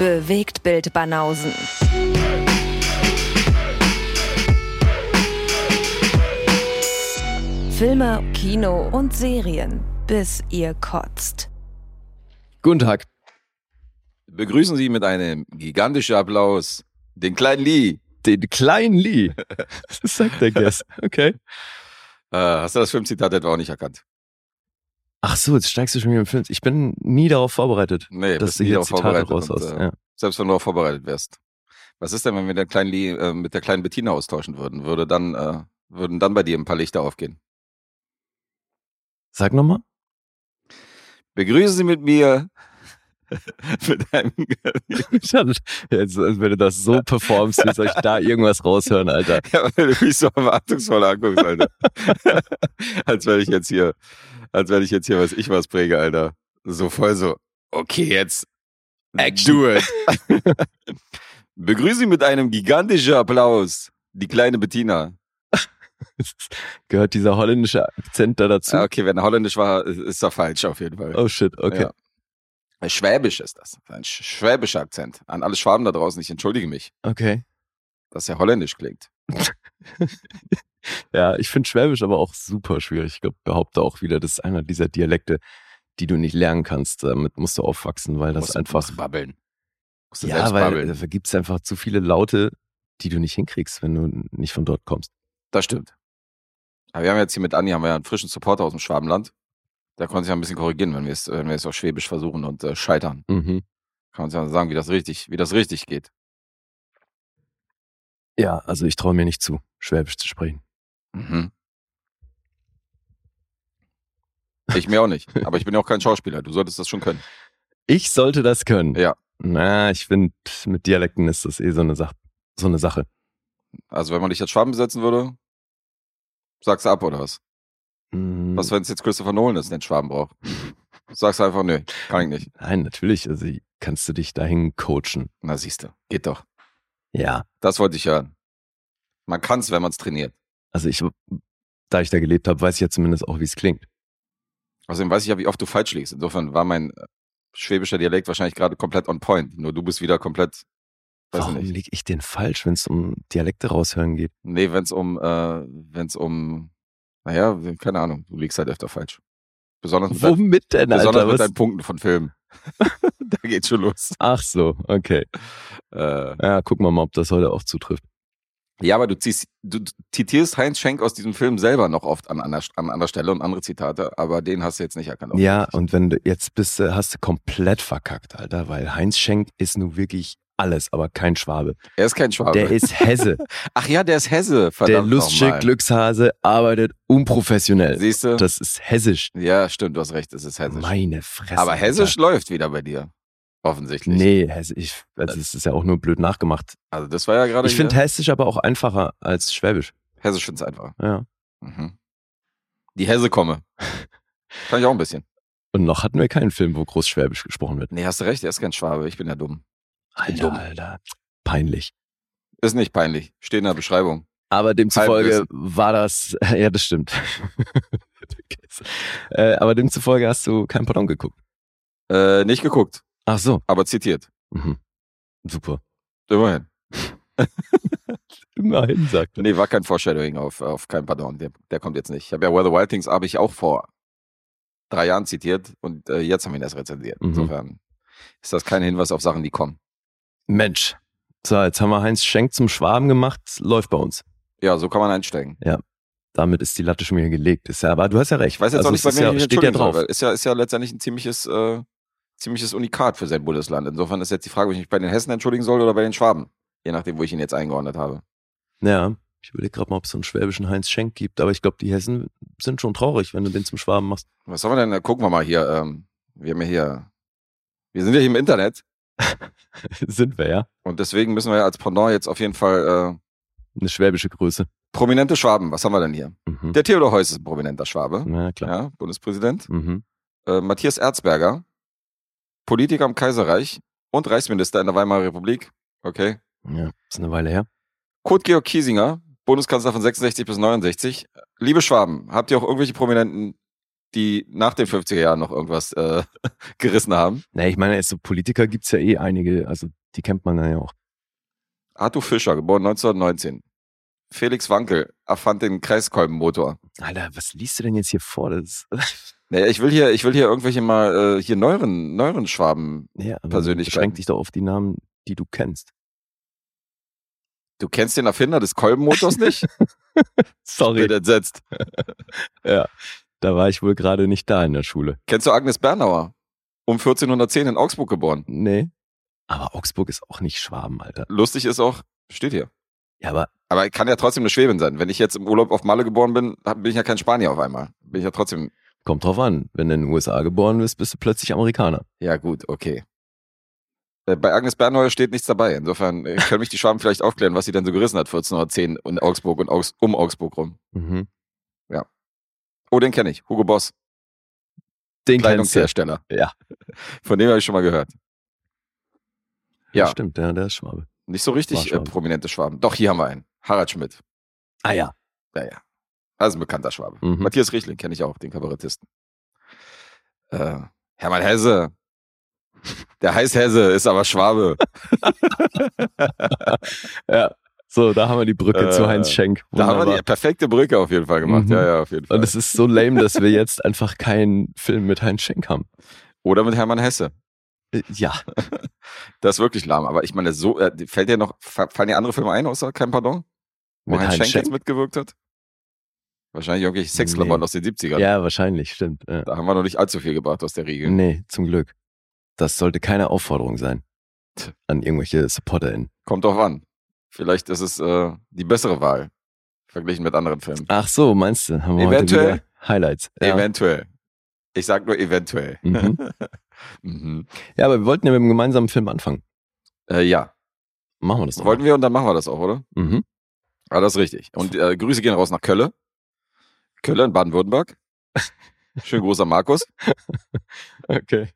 Bewegt Bild Banausen. Filme, Kino und Serien, bis ihr kotzt. Guten Tag. Begrüßen Sie mit einem gigantischen Applaus den kleinen Lee. Den kleinen Lee. Das sagt der Guest. Okay. Äh, hast du das Filmzitat etwa auch nicht erkannt? Ach so, jetzt steigst du schon wieder im Film. Ich bin nie darauf vorbereitet, Nee, dass du hier Zitate vorbereitet. raushaust. Und, äh, ja. Selbst wenn du darauf vorbereitet wärst. Was ist denn, wenn wir den kleinen Lee äh, mit der kleinen Bettina austauschen würden? Würde dann, äh, würden dann bei dir ein paar Lichter aufgehen? Sag nochmal. Begrüßen Sie mit mir mit einem Jetzt, wenn du das so performst, wie soll ich da irgendwas raushören, Alter? Ja, weil du mich so erwartungsvoll anguckst, Alter. als wenn ich jetzt hier, als wenn ich jetzt hier was ich was präge, Alter. So voll so, okay, jetzt Action. do it. Begrüße mit einem gigantischen Applaus die kleine Bettina. Gehört dieser holländische Akzent da dazu? Ja, okay, wenn er holländisch war, ist er falsch auf jeden Fall. Oh shit, okay. Ja. Schwäbisch ist das. Ein sch- schwäbischer Akzent. An alle Schwaben da draußen, ich entschuldige mich, Okay. dass er holländisch klingt. Ja, ich finde Schwäbisch aber auch super schwierig. Ich glaub, behaupte auch wieder, das ist einer dieser Dialekte, die du nicht lernen kannst. Damit musst du aufwachsen, weil das Musst- einfach. musst babbeln. Musst du Ja, weil babbeln. da gibt es einfach zu viele Laute, die du nicht hinkriegst, wenn du nicht von dort kommst. Das stimmt. Aber wir haben jetzt hier mit Anni haben wir ja einen frischen Supporter aus dem Schwabenland. Der konnte sich ja ein bisschen korrigieren, wenn wir es, wenn wir es auf Schwäbisch versuchen und äh, scheitern. Mhm. Kann uns ja sagen, wie das richtig, wie das richtig geht. Ja, also ich traue mir nicht zu, Schwäbisch zu sprechen. Mhm. Ich mir auch nicht. Aber ich bin ja auch kein Schauspieler. Du solltest das schon können. Ich sollte das können. Ja. Na, ich finde, mit Dialekten ist das eh so eine, Sach so eine Sache. Also wenn man dich als Schwaben besetzen würde, sagst du ab oder was? Mm, Was, wenn es jetzt Christopher Nolan ist, den Schwaben braucht? Sagst du einfach, nö, kann ich nicht. Nein, natürlich. Also kannst du dich dahin coachen. Na siehst du, geht doch. Ja. Das wollte ich hören. Man kann es, wenn man es trainiert. Also ich, da ich da gelebt habe, weiß ich ja zumindest auch, wie es klingt. Außerdem weiß ich ja, wie oft du falsch liegst. Insofern war mein äh, schwäbischer Dialekt wahrscheinlich gerade komplett on point. Nur du bist wieder komplett, weiß Warum liege ich denn falsch, wenn es um Dialekte raushören geht? Nee, wenn es um, äh, wenn es um, naja, keine Ahnung, du liegst halt öfter falsch. Besonders mit, dein, Womit denn, besonders Alter? mit deinen Punkten von Filmen. da geht's schon los. Ach so, okay. Äh, Ja, gucken wir mal, ob das heute auch zutrifft. ja, aber du ziehst, du zitierst Heinz Schenk aus diesem Film selber noch oft an einer, an anderer Stelle und andere Zitate, aber den hast du jetzt nicht erkannt. Ja, und wenn du jetzt bist, du- hast du komplett verkackt, Alter, weil Heinz Schenk ist nun wirklich alles, aber kein Schwabe. er ist kein Schwabe. Der ist Hesse. Ach ja, der ist Hesse, verdammt Der lustige. Glückshase arbeitet unprofessionell. Siehst du? Das ist hessisch. Ja, stimmt, du hast recht, es ist hessisch. Meine Fresse. Aber hessisch Alter. läuft wieder bei dir. Offensichtlich. Nee, hessisch. Also es ist ja auch nur blöd nachgemacht. Also das war ja gerade. Ich finde hessisch aber auch einfacher als schwäbisch. Hessisch find's einfach. Ja. Mhm. Die Hesse komme. Kann ich auch ein bisschen. Und noch hatten wir keinen Film, wo groß schwäbisch gesprochen wird. Nee, hast du recht, er ist kein Schwabe, ich bin ja dumm. Alter. Alter. Peinlich. Ist nicht peinlich. Steht in der Beschreibung. Aber demzufolge war das, ja, das stimmt. äh, aber demzufolge hast du kein Pardon geguckt. Äh, nicht geguckt, Ach so. aber zitiert. Mhm. Super. Immerhin. Immerhin, sagt er. Nee, war kein Foreshadowing auf, auf kein Pardon. Der, der kommt jetzt nicht. Ich habe ja Where the Wild Things habe ich auch vor drei Jahren zitiert und äh, jetzt haben wir ihn erst rezensiert. Mhm. Insofern ist das kein Hinweis auf Sachen, die kommen. Mensch. So, jetzt haben wir Heinz Schenk zum Schwaben gemacht. Läuft bei uns. Ja, so kann man einsteigen. Damit ist die Latte schon wieder gelegt. Ist ja, aber du hast ja recht. Ich weiß jetzt Also auch nicht, wem ja, steht ja soll, drauf. Ist ja, ist ja letztendlich ein ziemliches, äh, ziemliches Unikat für sein Bundesland. Insofern ist jetzt die Frage, ob ich mich bei den Hessen entschuldigen soll oder bei den Schwaben. Je nachdem, wo ich ihn jetzt eingeordnet habe. Ja, ich überlege gerade mal, ob es so einen schwäbischen Heinz Schenk gibt. Aber ich glaube, die Hessen sind schon traurig, wenn du den zum Schwaben machst. Was haben wir denn? Gucken wir mal hier. Ähm, wir haben ja hier, wir sind ja hier im Internet sind wir, ja. und deswegen müssen wir ja als Pendant jetzt auf jeden Fall äh, Eine schwäbische Größe. prominente Schwaben. Was haben wir denn hier? Mhm. Der Theodor Heuss ist ein prominenter Schwabe. Na klar. Ja, Bundespräsident. Mhm. Äh, Matthias Erzberger, Politiker im Kaiserreich und Reichsminister in der Weimarer Republik. Okay. Ja, ist eine Weile her. Kurt Georg Kiesinger, Bundeskanzler von 66 bis 69. Liebe Schwaben, habt ihr auch irgendwelche Prominenten, die nach den 50er Jahren noch irgendwas äh, gerissen haben. Na, ich meine, so Politiker gibt's ja eh einige, also die kennt man ja auch. Arthur Fischer, geboren 1919. Felix Wankel erfand den Kreiskolbenmotor. Alter, was liest du denn jetzt hier vor? Das, Naja, ich will hier, ich will hier irgendwelche mal äh, hier neueren, neueren Schwaben. ja, aber Persönlichkeiten. beschränk dich doch auf die Namen, die du kennst. Du kennst den Erfinder des Kolbenmotors nicht? Sorry. Wird entsetzt. Ja, da war ich wohl gerade nicht da in der Schule. Kennst du Agnes Bernauer? Um 1410 in Augsburg geboren. Nee. Aber Augsburg ist auch nicht Schwaben, Alter. Lustig ist auch, steht hier. Ja, aber Aber kann ja trotzdem eine Schwäbin sein. Wenn ich jetzt im Urlaub auf Malle geboren bin, bin ich ja kein Spanier auf einmal. Bin ich ja trotzdem. kommt drauf an. Wenn du in den USA geboren bist, bist du plötzlich Amerikaner. Ja, gut, okay. Äh, Bei Agnes Bernauer steht nichts dabei. Insofern äh, können mich die Schwaben vielleicht aufklären, was sie denn so gerissen hat 1410 in Augsburg und um Augsburg rum. Mhm. Oh, den kenne ich. Hugo Boss, Den. Kleidungshersteller. Ja. Von dem habe ich schon mal gehört. Ja. Stimmt, ja, der ist Schwabe. Nicht so richtig äh, Schwabe. prominente Schwaben. Doch, hier haben wir einen. Harald Schmidt. Ah ja. Ja, ja. Das ist ein bekannter Schwabe. Mhm. Matthias Riechling kenne ich auch, den Kabarettisten. Äh, Hermann Hesse. Der heißt Hesse, ist aber Schwabe. Ja. So, da haben wir die Brücke Äh, zu Heinz Schenk. Da haben wir Wunderbar. die perfekte Brücke auf jeden Fall gemacht. Mhm. Ja, ja, auf jeden Fall. Und es ist so lame, dass wir jetzt einfach keinen Film mit Heinz Schenk haben. Oder mit Hermann Hesse. Äh, Ja. Das ist wirklich lahm. Aber ich meine, so, äh, fällt dir noch, fa- fallen dir andere Filme ein, außer Kein Pardon? Wo Mit Heinz Heinz Schenk jetzt Schenk? mitgewirkt hat? Wahrscheinlich irgendwelche Sexklamotten Nee. aus den 70ern. Ja, wahrscheinlich, stimmt. Ja. Da haben wir noch nicht allzu viel gebracht aus der Riege. Nee, zum Glück. Das sollte keine Aufforderung sein. An irgendwelche SupporterInnen. Kommt drauf an. Vielleicht ist es äh, die bessere Wahl. Verglichen mit anderen Filmen. Ach so, meinst du? Haben wir Eventuell. Highlights. Ja. Eventuell. Ich sag nur eventuell. Mhm. Mhm. ja, aber wir wollten ja mit einem gemeinsamen Film anfangen. Äh, ja, Machen wir das doch. wollten wir und dann machen wir das auch, oder? mal. Mhm. Ah, das ist richtig. Und äh, Grüße gehen raus nach Kölle. Kölle in Baden-Württemberg. Schönen Gruß an Markus. Okay.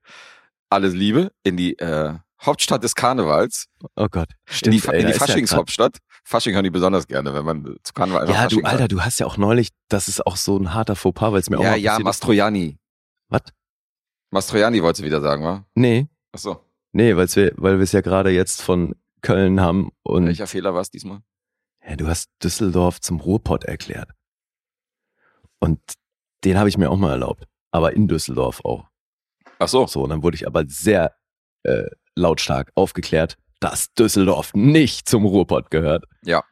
Alles Liebe in die äh, Hauptstadt des Karnevals. Oh Gott. in Stimmt, die, Fa- ey, in die ist ja Faschingshauptstadt. Fasching hören die besonders gerne, wenn man zu Karneval einfach Ja, du Fasching Alter, sagt. du hast ja auch neulich, das ist auch so ein harter Fauxpas, weil es mir auch Ja, mal ja, ist. Mastroianni. Was? Mastroianni wolltest du wieder sagen, wa? Nee, Ach so. nee, weil's wir, weil wir es ja gerade jetzt von Köln haben und Welcher Fehler war es diesmal? ja, du hast Düsseldorf zum Ruhrpott erklärt. Und den habe ich mir auch mal erlaubt. Aber in Düsseldorf auch. Ach so. So, und dann wurde ich aber sehr äh, lautstark aufgeklärt, dass Düsseldorf nicht zum Ruhrpott gehört. Ja.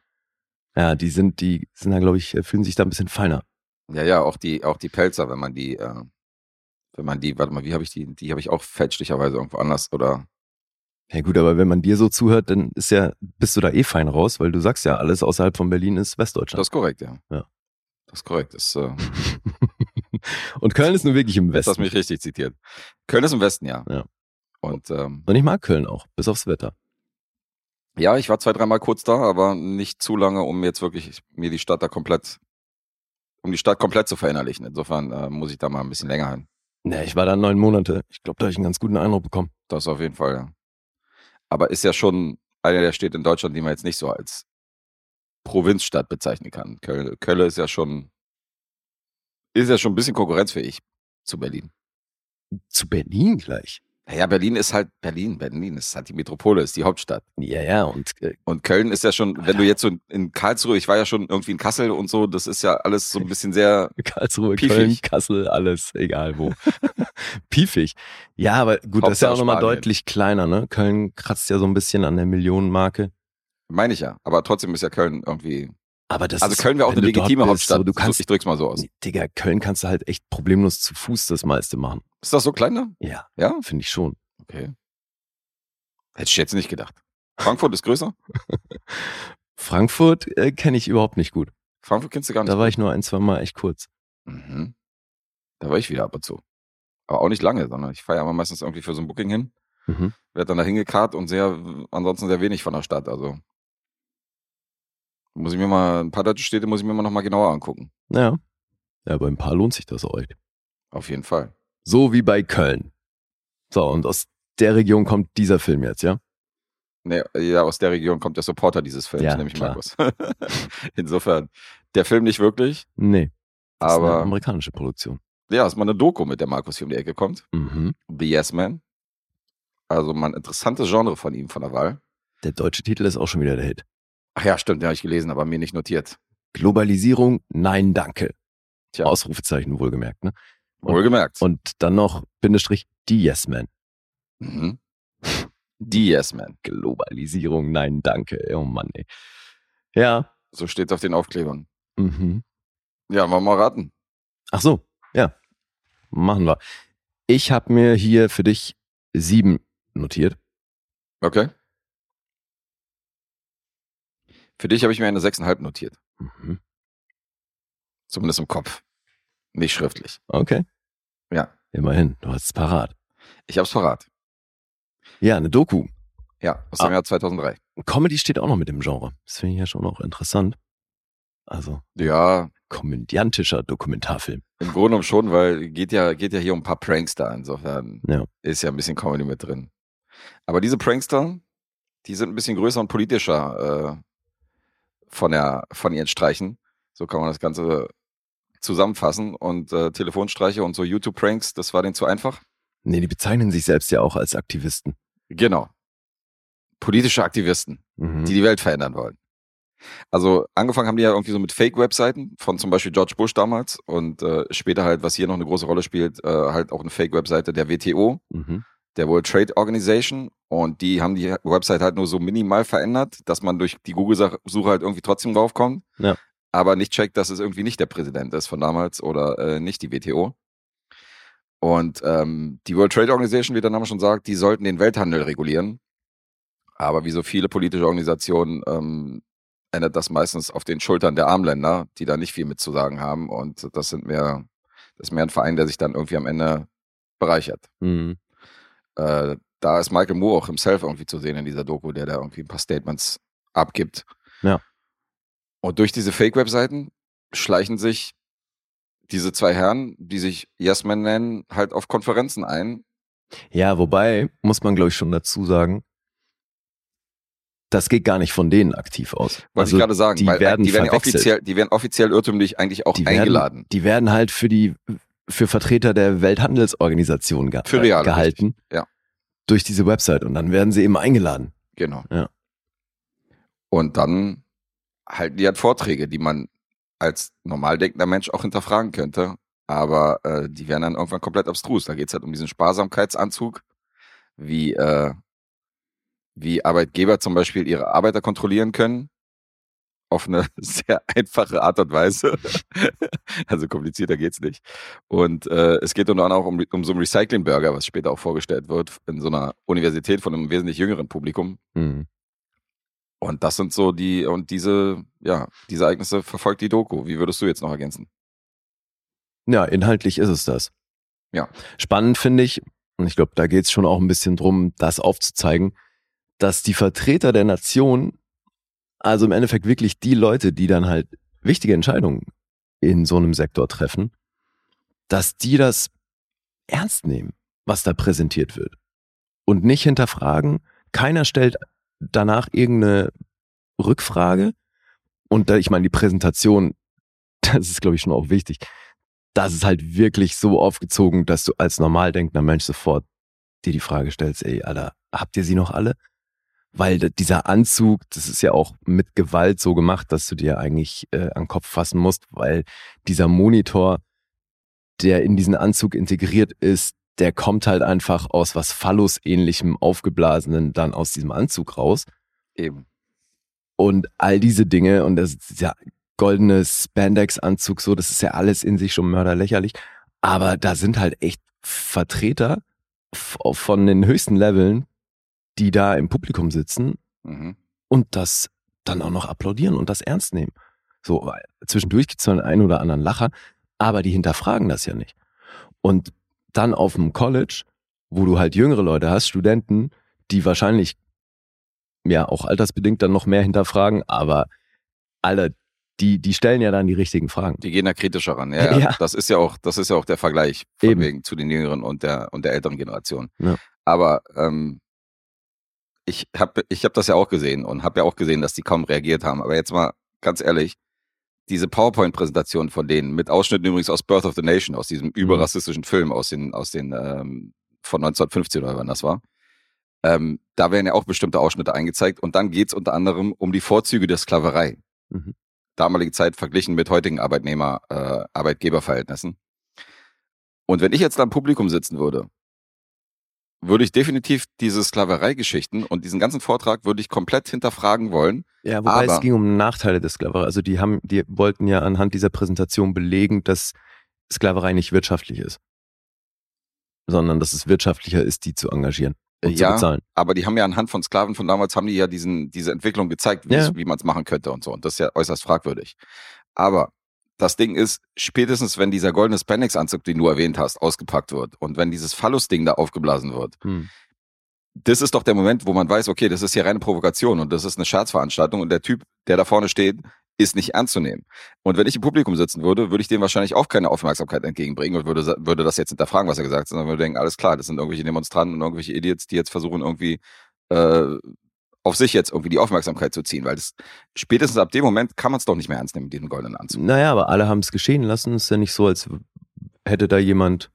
Ja, die sind, die sind da, glaube ich, äh, fühlen sich da ein bisschen feiner. Ja, ja, auch die, auch die Pelzer, wenn man die, äh, wenn man die, warte mal, wie habe ich die, die habe ich auch fälschlicherweise irgendwo anders oder Ja gut, aber wenn man dir so zuhört, dann ist ja, bist du da eh fein raus, weil du sagst ja, alles außerhalb von Berlin ist das Westdeutschland. ist korrekt, ja. Ja. Das ist korrekt. Das, äh, und Köln ist nur wirklich im das hast Westen. mich richtig zitiert. Köln ist im Westen, ja. Ja. Und ähm, Und ich mag Köln auch, bis aufs Wetter. ja, ich war zwei, dreimal kurz da, aber nicht zu lange, um jetzt wirklich mir die Stadt da komplett, um die Stadt komplett zu verinnerlichen. Insofern äh, muss ich da mal ein bisschen länger hin. Ne, ich war da neun Monate. Ich glaube, da habe ich einen ganz guten Eindruck bekommen. Das auf jeden Fall, ja. Aber ist ja schon einer der Städte in Deutschland, die man jetzt nicht so als Provinzstadt bezeichnen kann. Köln, Köln ist ja schon, ist ja schon ein bisschen konkurrenzfähig zu Berlin. Zu Berlin gleich. Naja, Berlin ist halt Berlin. Berlin ist halt die Metropole, ist die Hauptstadt. Ja, ja, und äh, Und Köln ist ja schon, wenn du jetzt so in Karlsruhe, ich war ja schon irgendwie in Kassel und so, das ist ja alles so ein bisschen sehr, Karlsruhe, Piefig. Köln, Kassel, alles, egal wo. Piefig. Ja, aber gut, das ist ja auch nochmal deutlich kleiner, ne? Köln kratzt ja so ein bisschen an der Millionenmarke. meine ich ja. Aber trotzdem ist ja Köln irgendwie, Aber das also ist, Köln wäre auch eine legitime Hauptstadt. So, du kannst, ich drück's mal so aus. Digga, Köln kannst du halt echt problemlos zu Fuß das meiste machen. Ist das so klein da? Ja, Ja? finde ich schon. Okay. Hätte ich jetzt nicht gedacht. Frankfurt ist größer? Frankfurt äh, kenne ich überhaupt nicht gut. Frankfurt kennst du gar nicht. Da war ich nur ein, zwei Mal echt kurz. Mhm. Da war ich wieder ab und zu. Aber auch nicht lange, sondern ich fahre ja immer meistens irgendwie für so ein Booking hin, Mhm. werde dann da hingekarrt und sehr, ansonsten sehr wenig von der Stadt. Also muss ich mir mal, ein paar deutsche Städte muss ich mir mal nochmal genauer angucken. Ja. Ja, bei ein paar lohnt sich das auch echt. Auf jeden Fall. So wie bei Köln. So, und aus der Region kommt dieser Film jetzt, ja? Nee, ja, aus der Region kommt der Supporter dieses Films, Ja, nämlich klar. Markus. Insofern, der Film nicht wirklich, Nee. Das ist eine aber amerikanische Produktion. ja, ist mal eine Doku, mit der Markus hier um die Ecke kommt. Mhm. The Yes Man. Also mal ein interessantes Genre von ihm, von der Wahl. Der deutsche Titel ist auch schon wieder der Hit. Ach ja, stimmt, den habe ich gelesen, aber mir nicht notiert. Globalisierung, nein, danke. Tja. Ausrufezeichen wohlgemerkt, ne? Und- Wohlgemerkt. Und dann noch Bindestrich die Yes Man. Mhm. Die Yes Man. Globalisierung, nein, danke. Oh Mann, ey. Ja. So steht auf den Aufklebern. Mhm. Ja, wollen wir mal raten. Ach so, ja. Machen wir. Ich habe mir hier für dich sieben notiert. Okay. Für dich habe ich mir eine 6,5 notiert. Mhm. Zumindest im Kopf. Nicht schriftlich. Okay. Ja. Immerhin, du hast es parat. Ich habe es parat. Ja, eine Doku. Ja, aus dem Ah. Jahr 2003. Comedy steht auch noch mit im Genre. Das finde ich ja schon auch interessant. Also, Ja, komödiantischer Dokumentarfilm. im Grunde genommen schon, weil geht ja, geht ja hier um ein paar Prankster. Insofern Ja. ist ja ein bisschen Comedy mit drin. Aber diese Prankster, die sind ein bisschen größer und politischer äh, von, der, von ihren Streichen. So kann man das Ganze zusammenfassen. Und äh, Telefonstreiche und so YouTube-Pranks, das war denen zu einfach. Nee, die bezeichnen sich selbst ja auch als Aktivisten. Genau. Politische Aktivisten. Mhm. die die Welt verändern wollen. Also angefangen haben die ja irgendwie so mit Fake-Webseiten von zum Beispiel George Bush damals und äh, später halt, was hier noch eine große Rolle spielt, äh, halt auch eine Fake-Webseite der WTO, Mhm. Der World Trade Organization und die haben die Website halt nur so minimal verändert, dass man durch die Google-Suche halt irgendwie trotzdem draufkommt, Ja. aber nicht checkt, dass es irgendwie nicht der Präsident ist von damals oder äh, nicht die WTO. Und ähm, die World Trade Organization, wie der Name schon sagt, die sollten den Welthandel regulieren. Aber wie so viele politische Organisationen ähm, endet das meistens auf den Schultern der Armländer, die da nicht viel mitzusagen haben. Und das sind mehr, das ist mehr ein Verein, der sich dann irgendwie am Ende bereichert. Mhm. Äh, da ist Michael Moore auch himself irgendwie zu sehen in dieser Doku, der da irgendwie ein paar Statements abgibt. Ja. Und durch diese Fake-Webseiten schleichen sich diese zwei Herren, die sich Yes Men nennen, halt auf Konferenzen ein. Ja, wobei, muss man glaube ich schon dazu sagen, das geht gar nicht von denen aktiv aus. Wollte ich gerade sagen, die weil werden die werden offiziell, die werden offiziell irrtümlich eigentlich auch die werden, eingeladen. Die werden halt für die für Vertreter der Welthandelsorganisation ge Für real, gehalten. richtig, ja. Durch diese Website und dann werden sie eben eingeladen. Genau. Ja. Und dann halten die halt Vorträge, die man als normal denkender Mensch auch hinterfragen könnte. Aber äh, die werden dann irgendwann komplett abstrus. Da geht's halt um diesen Sparsamkeitsanzug, wie, äh, wie Arbeitgeber zum Beispiel ihre Arbeiter kontrollieren können. Auf eine sehr einfache Art und Weise. also komplizierter geht's nicht. Und äh, es geht unter anderem auch um, um so einen Recycling-Burger, was später auch vorgestellt wird, in so einer Universität von einem wesentlich jüngeren Publikum. Mhm. Und das sind so die, und diese, ja, diese Ereignisse verfolgt die Doku. Wie würdest du jetzt noch ergänzen? Ja, inhaltlich ist es das. Ja. Spannend finde ich, und ich glaube, da geht es schon auch ein bisschen drum, das aufzuzeigen, dass die Vertreter der Nation, also im Endeffekt wirklich die Leute, die dann halt wichtige Entscheidungen in so einem Sektor treffen, dass die das ernst nehmen, was da präsentiert wird. Und nicht hinterfragen. Keiner stellt danach irgendeine Rückfrage. Und da, ich meine, die Präsentation, das ist, glaube ich, schon auch wichtig. Das ist halt wirklich so aufgezogen, dass du als normal denkender Mensch sofort dir die Frage stellst, ey, Alter, habt ihr sie noch alle? Weil dieser Anzug, das ist ja auch mit Gewalt so gemacht, dass du dir eigentlich äh, an den Kopf fassen musst, weil dieser Monitor, der in diesen Anzug integriert ist, der kommt halt einfach aus was Phallus-ähnlichem aufgeblasenen dann aus diesem Anzug raus Eben. und all diese Dinge und das ist ja goldene Spandex-Anzug so, das ist ja alles in sich schon mörderlächerlich. Aber da sind halt echt Vertreter von den höchsten Leveln, die da im Publikum sitzen Mhm. und das dann auch noch applaudieren und das ernst nehmen. So, zwischendurch gibt's zwar den einen oder anderen Lacher, aber die hinterfragen das ja nicht. Und dann auf dem College, wo du halt jüngere Leute hast, Studenten, die wahrscheinlich ja auch altersbedingt dann noch mehr hinterfragen, aber Alter, die, die stellen ja dann die richtigen Fragen. Die gehen da kritischer ran. Ja, ja. Ja. Das ist ja auch, das ist ja auch der Vergleich von Eben. wegen zu den jüngeren und der und der älteren Generation. Ja. Aber ähm, ich habe ich hab das ja auch gesehen und habe ja auch gesehen, dass die kaum reagiert haben. Aber jetzt mal ganz ehrlich, diese PowerPoint-Präsentation von denen, mit Ausschnitten übrigens aus Birth of the Nation, aus diesem überrassistischen Film aus den, aus den ähm, von 1915 oder wann das war. Ähm, da werden ja auch bestimmte Ausschnitte eingezeigt und dann geht's unter anderem um die Vorzüge der Sklaverei. Mhm. Damalige Zeit verglichen mit heutigen Arbeitnehmer, äh, Arbeitgeberverhältnissen. Und wenn ich jetzt da im Publikum sitzen würde, würde ich definitiv diese Sklavereigeschichten und diesen ganzen Vortrag würde ich komplett hinterfragen wollen. Ja, wobei Aber- es ging um Nachteile der Sklaverei. Also die haben, die wollten ja anhand dieser Präsentation belegen, dass Sklaverei nicht wirtschaftlich ist. Sondern dass es wirtschaftlicher ist, die zu engagieren und Ja. zu bezahlen. Aber die haben ja anhand von Sklaven von damals haben die ja diesen, diese Entwicklung gezeigt, wie, Ja. wie man es machen könnte und so. Und das ist ja äußerst fragwürdig. Aber das Ding ist, spätestens wenn dieser goldene Spandex-Anzug, den du erwähnt hast, ausgepackt wird und wenn dieses Phallus-Ding da aufgeblasen wird, Hm. das ist doch der Moment, wo man weiß, okay, das ist hier reine Provokation und das ist eine Scherzveranstaltung und der Typ, der da vorne steht, ist nicht ernst zu nehmen. Und wenn ich im Publikum sitzen würde, würde ich dem wahrscheinlich auch keine Aufmerksamkeit entgegenbringen und würde, würde das jetzt hinterfragen, was er gesagt hat, sondern würde denken, alles klar, das sind irgendwelche Demonstranten und irgendwelche Idiots, die jetzt versuchen irgendwie äh, auf sich jetzt irgendwie die Aufmerksamkeit zu ziehen, weil das spätestens ab dem Moment kann man es doch nicht mehr ernst nehmen mit diesem goldenen Anzug. Naja, aber alle haben es geschehen lassen. Ist ja nicht so, als hätte da jemand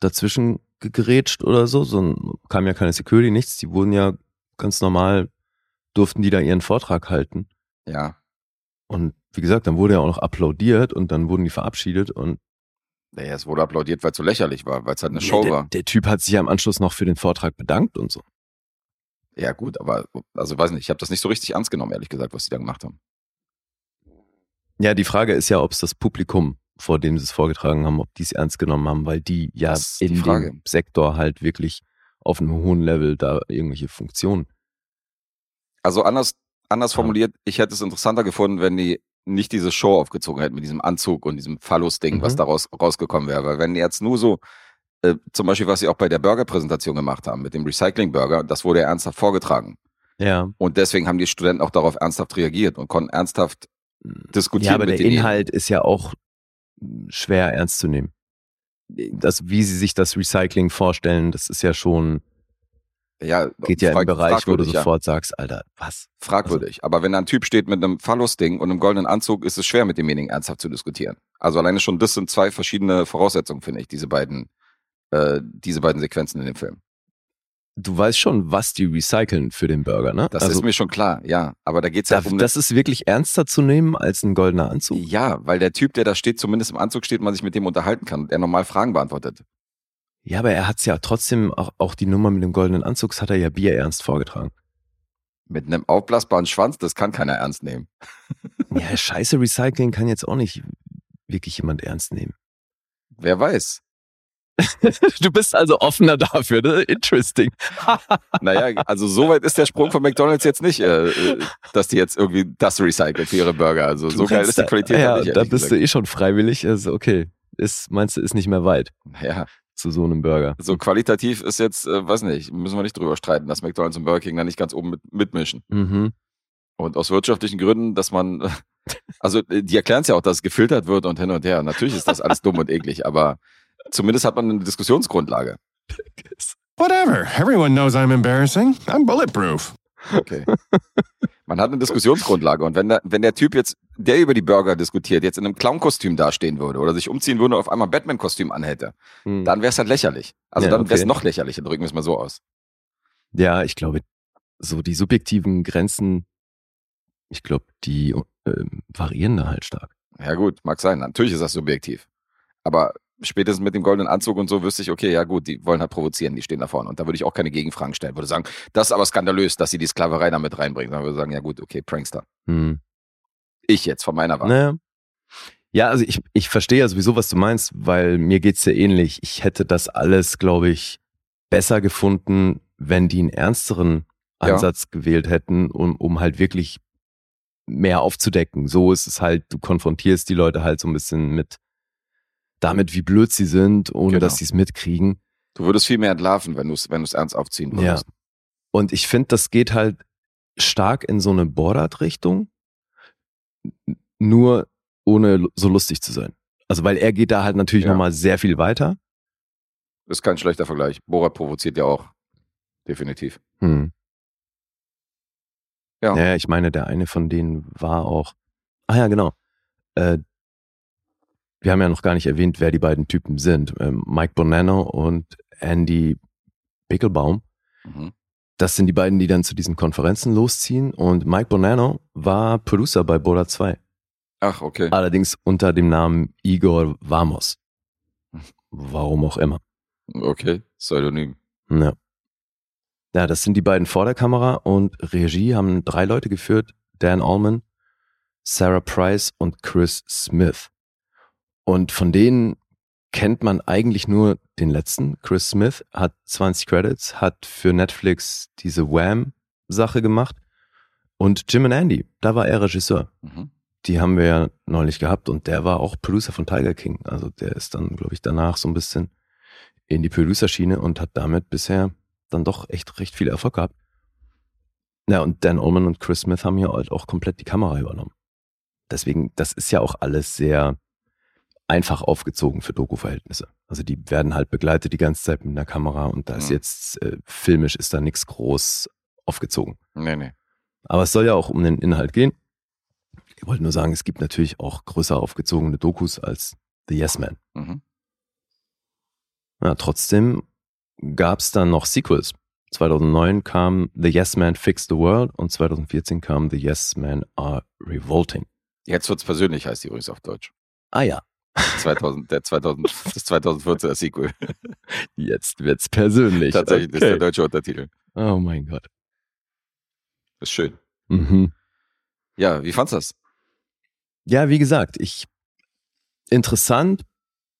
dazwischen gerätscht oder so. So kam ja keine Security, nichts. Die wurden ja ganz normal, durften die da ihren Vortrag halten. Ja. Und wie gesagt, dann wurde ja auch noch applaudiert und dann wurden die verabschiedet und Naja, es wurde applaudiert, weil es so lächerlich war, weil es halt eine Show der, war. der Typ hat sich ja im Anschluss noch für den Vortrag bedankt und so. Ja, gut, aber also weiß nicht, ich habe das nicht so richtig ernst genommen, ehrlich gesagt, was die da gemacht haben. Ja, die Frage ist ja, ob es das Publikum, vor dem sie es vorgetragen haben, ob die es ernst genommen haben, weil die ja die in Frage. dem Sektor halt wirklich auf einem hohen Level da irgendwelche Funktionen. Also anders, anders Ja. formuliert, ich hätte es interessanter gefunden, wenn die nicht diese Show aufgezogen hätten mit diesem Anzug und diesem Phallus-Ding, was Mhm. da raus, rausgekommen wäre. Weil wenn die jetzt nur so, äh, zum Beispiel, was sie auch bei der Burger-Präsentation gemacht haben, mit dem Recycling-Burger, das wurde ja ernsthaft vorgetragen. Ja. Und deswegen haben die Studenten auch darauf ernsthaft reagiert und konnten ernsthaft diskutieren Ja, aber der. Inhalt ist ja auch schwer ernst zu nehmen. Das, wie sie sich das Recycling vorstellen, das ist ja schon, Ja, geht ja im Bereich, wo du fragwürdig, ja. sofort sagst, Alter, was? Fragwürdig. Aber wenn da ein Typ steht mit einem Phallus-Ding und einem goldenen Anzug, ist es schwer, mit demjenigen ernsthaft zu diskutieren. Also alleine schon, das sind zwei verschiedene Voraussetzungen, finde ich, diese beiden, äh, diese beiden Sequenzen in dem Film. Du weißt schon, was die recyceln für den Burger, ne? Das also, ist mir schon klar, ja. Aber da geht's ja da, um das ist wirklich ernster zu nehmen als ein goldener Anzug. Ja, weil der Typ, der da steht, zumindest im Anzug steht, man sich mit dem unterhalten kann und er normal Fragen beantwortet. Ja, aber er hat's ja trotzdem, auch, auch die Nummer mit dem goldenen Anzug, das hat er ja bierernst vorgetragen. Mit einem aufblasbaren Schwanz, das kann keiner ernst nehmen. Ja, scheiße Recycling kann jetzt auch nicht wirklich jemand ernst nehmen. Wer weiß. Du bist also offener dafür, ne? Interesting. Naja, also so weit ist der Sprung von McDonalds jetzt nicht, äh, äh, dass die jetzt irgendwie das recyceln für ihre Burger. Also so geil ist die Qualität ja, nicht. da bist gesagt. du eh schon freiwillig. Also okay, ist, meinst du, ist nicht mehr weit Ja, zu so einem Burger. so qualitativ ist jetzt, äh, weiß nicht, müssen wir nicht drüber streiten, dass McDonalds und Burger King da nicht ganz oben mit, mitmischen. Mhm. Und aus wirtschaftlichen Gründen, dass man, also äh, die erklären es ja auch, dass es gefiltert wird und hin und her. Natürlich ist das alles dumm und eklig, aber zumindest hat man eine Diskussionsgrundlage. Whatever. Everyone knows I'm embarrassing. I'm bulletproof. Okay. Man hat eine Diskussionsgrundlage und wenn der, wenn der Typ jetzt, der über die Burger diskutiert, jetzt in einem Clownkostüm dastehen würde oder sich umziehen würde und auf einmal Batman-Kostüm anhätte, Hm. dann wäre es halt lächerlich. Also Ja, dann wäre es okay. noch lächerlicher, drücken wir es mal so aus. Ja, ich glaube, so die subjektiven Grenzen, ich glaube, die ähm, variieren da halt stark. Ja gut, mag sein. Natürlich ist das subjektiv. Aber spätestens mit dem goldenen Anzug und so wüsste ich, okay, ja gut, die wollen halt provozieren, die stehen da vorne. Und da würde ich auch keine Gegenfragen stellen. Würde sagen, das ist aber skandalös, dass sie die Sklaverei da mit reinbringen. Dann würde ich sagen, ja gut, okay, Prankster. Hm. Ich jetzt von meiner Warte. Naja. Ja, also ich, ich verstehe ja sowieso, was du meinst, weil mir geht's ja ähnlich. Ich hätte das alles, glaube ich, besser gefunden, wenn die einen ernsteren Ja. Ansatz gewählt hätten, um, um halt wirklich mehr aufzudecken. So ist es halt, du konfrontierst die Leute halt so ein bisschen mit damit, wie blöd sie sind, ohne Genau. dass sie es mitkriegen. Du würdest viel mehr entlarven, wenn du es wenn du's ernst aufziehen Ja. würdest. Und ich finde, das geht halt stark in so eine Borat-Richtung, n- nur ohne so lustig zu sein. Also weil er geht da halt natürlich Ja. nochmal sehr viel weiter. Ist kein schlechter Vergleich. Borat provoziert ja auch. Definitiv. Hm. Ja. Ja, ich meine, der eine von denen war auch. Ah ja, genau. äh, wir haben ja noch gar nicht erwähnt, wer die beiden Typen sind. Ähm, Mike Bonanno und Andy Bickelbaum. Mhm. Das sind die beiden, die dann zu diesen Konferenzen losziehen. Und Mike Bonanno war Producer bei Bola 2. Ach, okay. Allerdings unter dem Namen Igor Vamos. Warum auch immer. Okay, Pseudonym. Ja. Ja, das sind die beiden vor der Kamera und Regie haben drei Leute geführt. Dan Allman, Sarah Price und Chris Smith. Und von denen kennt man eigentlich nur den letzten. Chris Smith hat 20 Credits, hat für Netflix diese Wham-Sache gemacht. Und Jim and Andy, da war er Regisseur. Mhm. Die haben wir ja neulich gehabt und der war auch Producer von Tiger King. Also der ist dann, glaube ich, danach so ein bisschen in die Producer-Schiene und hat damit bisher dann doch echt recht viel Erfolg gehabt. Ja, und Dan Ullman und Chris Smith haben hier halt auch komplett die Kamera übernommen. Deswegen, das ist ja auch alles sehr einfach aufgezogen für Doku-Verhältnisse. Also die werden halt begleitet die ganze Zeit mit einer Kamera und da ist Mhm. jetzt äh, filmisch ist da nichts groß aufgezogen. Nee, nee. Aber es soll ja auch um den Inhalt gehen. Ich wollte nur sagen, es gibt natürlich auch größer aufgezogene Dokus als The Yes Man. Mhm. Ja, trotzdem gab es dann noch Sequels. 2009 kam The Yes Man Fix the World und 2014 kam The Yes Men Are Revolting. Jetzt wird's persönlich, heißt die übrigens auf Deutsch. Ah ja, 2000, der 2000, das 2014er Sequel. jetzt wird's persönlich. Tatsächlich, das ist der okay. deutsche Untertitel. Oh mein Gott. Ist schön. Mhm. Ja, wie fandst du das? Ja, wie gesagt, ich interessant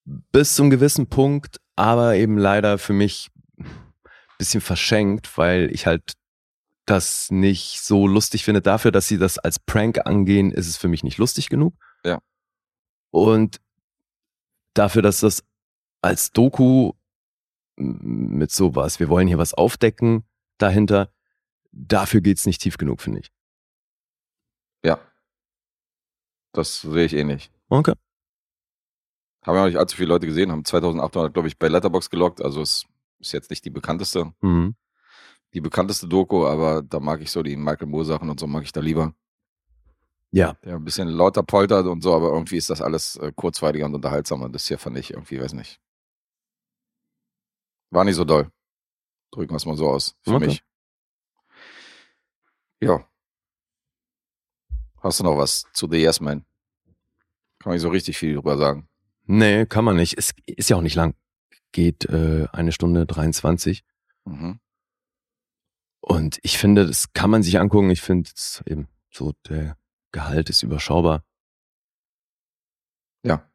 bis zum gewissen Punkt, aber eben leider für mich ein bisschen verschenkt, weil ich halt das nicht so lustig finde. Dafür, dass sie das als Prank angehen, ist es für mich nicht lustig genug. Ja. Und dafür, dass das als Doku mit sowas, wir wollen hier was aufdecken dahinter, dafür geht's nicht tief genug, finde ich. Ja. Das sehe ich ähnlich. Okay. Haben ja auch nicht allzu viele Leute gesehen, haben 2800, glaube ich, bei Letterbox gelockt. Also es ist jetzt nicht die bekannteste, Mhm. die bekannteste Doku, aber da mag ich so die Michael Moore Sachen und so mag ich da lieber. Ja, Der ein bisschen lauter poltert und so, aber irgendwie ist das alles äh, kurzweiliger und unterhaltsamer. Das hier fand ich irgendwie, weiß nicht. War nicht so doll. Drücken wir es mal so aus. Für Okay. mich. Ja. Hast du noch was zu The Yes Man? Kann man nicht so richtig viel drüber sagen. Nee, kann man nicht. Es ist ja auch nicht lang. Geht äh, eine Stunde 23. Mhm. Und ich finde, das kann man sich angucken. Ich finde es eben so, der Gehalt ist überschaubar. Ja.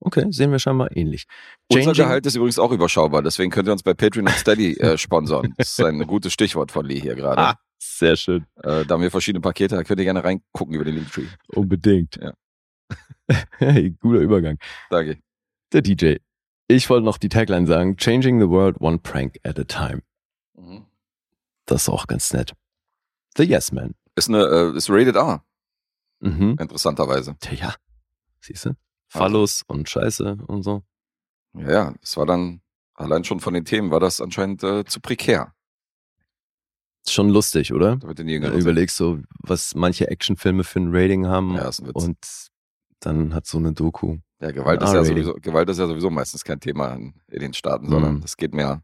Okay, sehen wir scheinbar ähnlich. Unser Changing- Gehalt ist übrigens auch überschaubar, deswegen könnt ihr uns bei Patreon und Steady äh, sponsern. Das ist ein gutes Stichwort von Lee hier gerade. Ah, sehr schön. Äh, da haben wir verschiedene Pakete, da könnt ihr gerne reingucken über den Linktree. Unbedingt. Ja. hey, guter Übergang. Danke. Der DJ. Ich wollte noch die Tagline sagen, Changing the World One Prank at a Time. Mhm. Das ist auch ganz nett. The Yes Man. Ist eine, äh, ist rated R, Mhm. interessanterweise. Tja, ja. Siehst du? Phallus und Scheiße und so. Ja, ja, das war dann, allein schon von den Themen war das anscheinend äh, zu prekär. Schon lustig, oder? Da wird den Wenn Jüngeren du überlegst so, was manche Actionfilme für ein Rating haben Ja, ist ein Witz. und dann hat so eine Doku. Ja, Gewalt ist ja, sowieso, Gewalt ist ja sowieso meistens kein Thema in, in den Staaten, sondern Mhm. es geht mehr,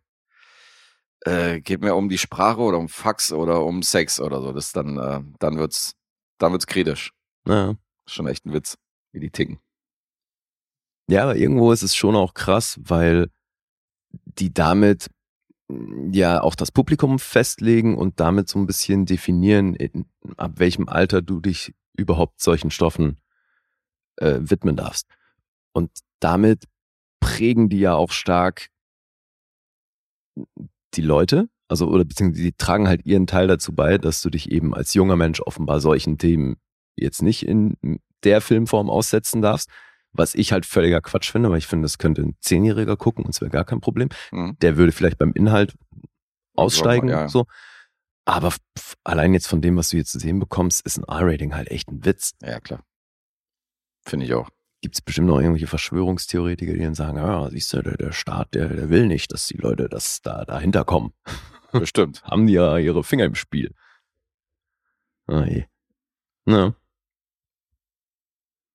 äh, geht mehr um die Sprache oder um Fax oder um Sex oder so. Das dann, äh, dann wird's, dann wird's kritisch. Ja. Schon echt ein Witz, wie die ticken. ja, aber irgendwo ist es schon auch krass, weil die damit mh, ja auch das Publikum festlegen und damit so ein bisschen definieren, in, ab welchem Alter du dich überhaupt solchen Stoffen äh, widmen darfst. Und damit prägen die ja auch stark die Leute, also oder beziehungsweise die tragen halt ihren Teil dazu bei, dass du dich eben als junger Mensch offenbar solchen Themen jetzt nicht in der Filmform aussetzen darfst, was ich halt völliger Quatsch finde, weil ich finde, das könnte ein Zehnjähriger gucken und es wäre gar kein Problem. Mhm. Der würde vielleicht beim Inhalt aussteigen, Ja, ja. so. Aber allein jetzt von dem, was du jetzt zu sehen bekommst, ist ein R-Rating halt echt ein Witz. Ja, klar. Finde ich auch. Gibt es bestimmt noch irgendwelche Verschwörungstheoretiker, die dann sagen, ja, siehst du, der, der Staat, der, der will nicht, dass die Leute das da dahinter kommen. Bestimmt. Haben die ja ihre Finger im Spiel. Ah, je. Na.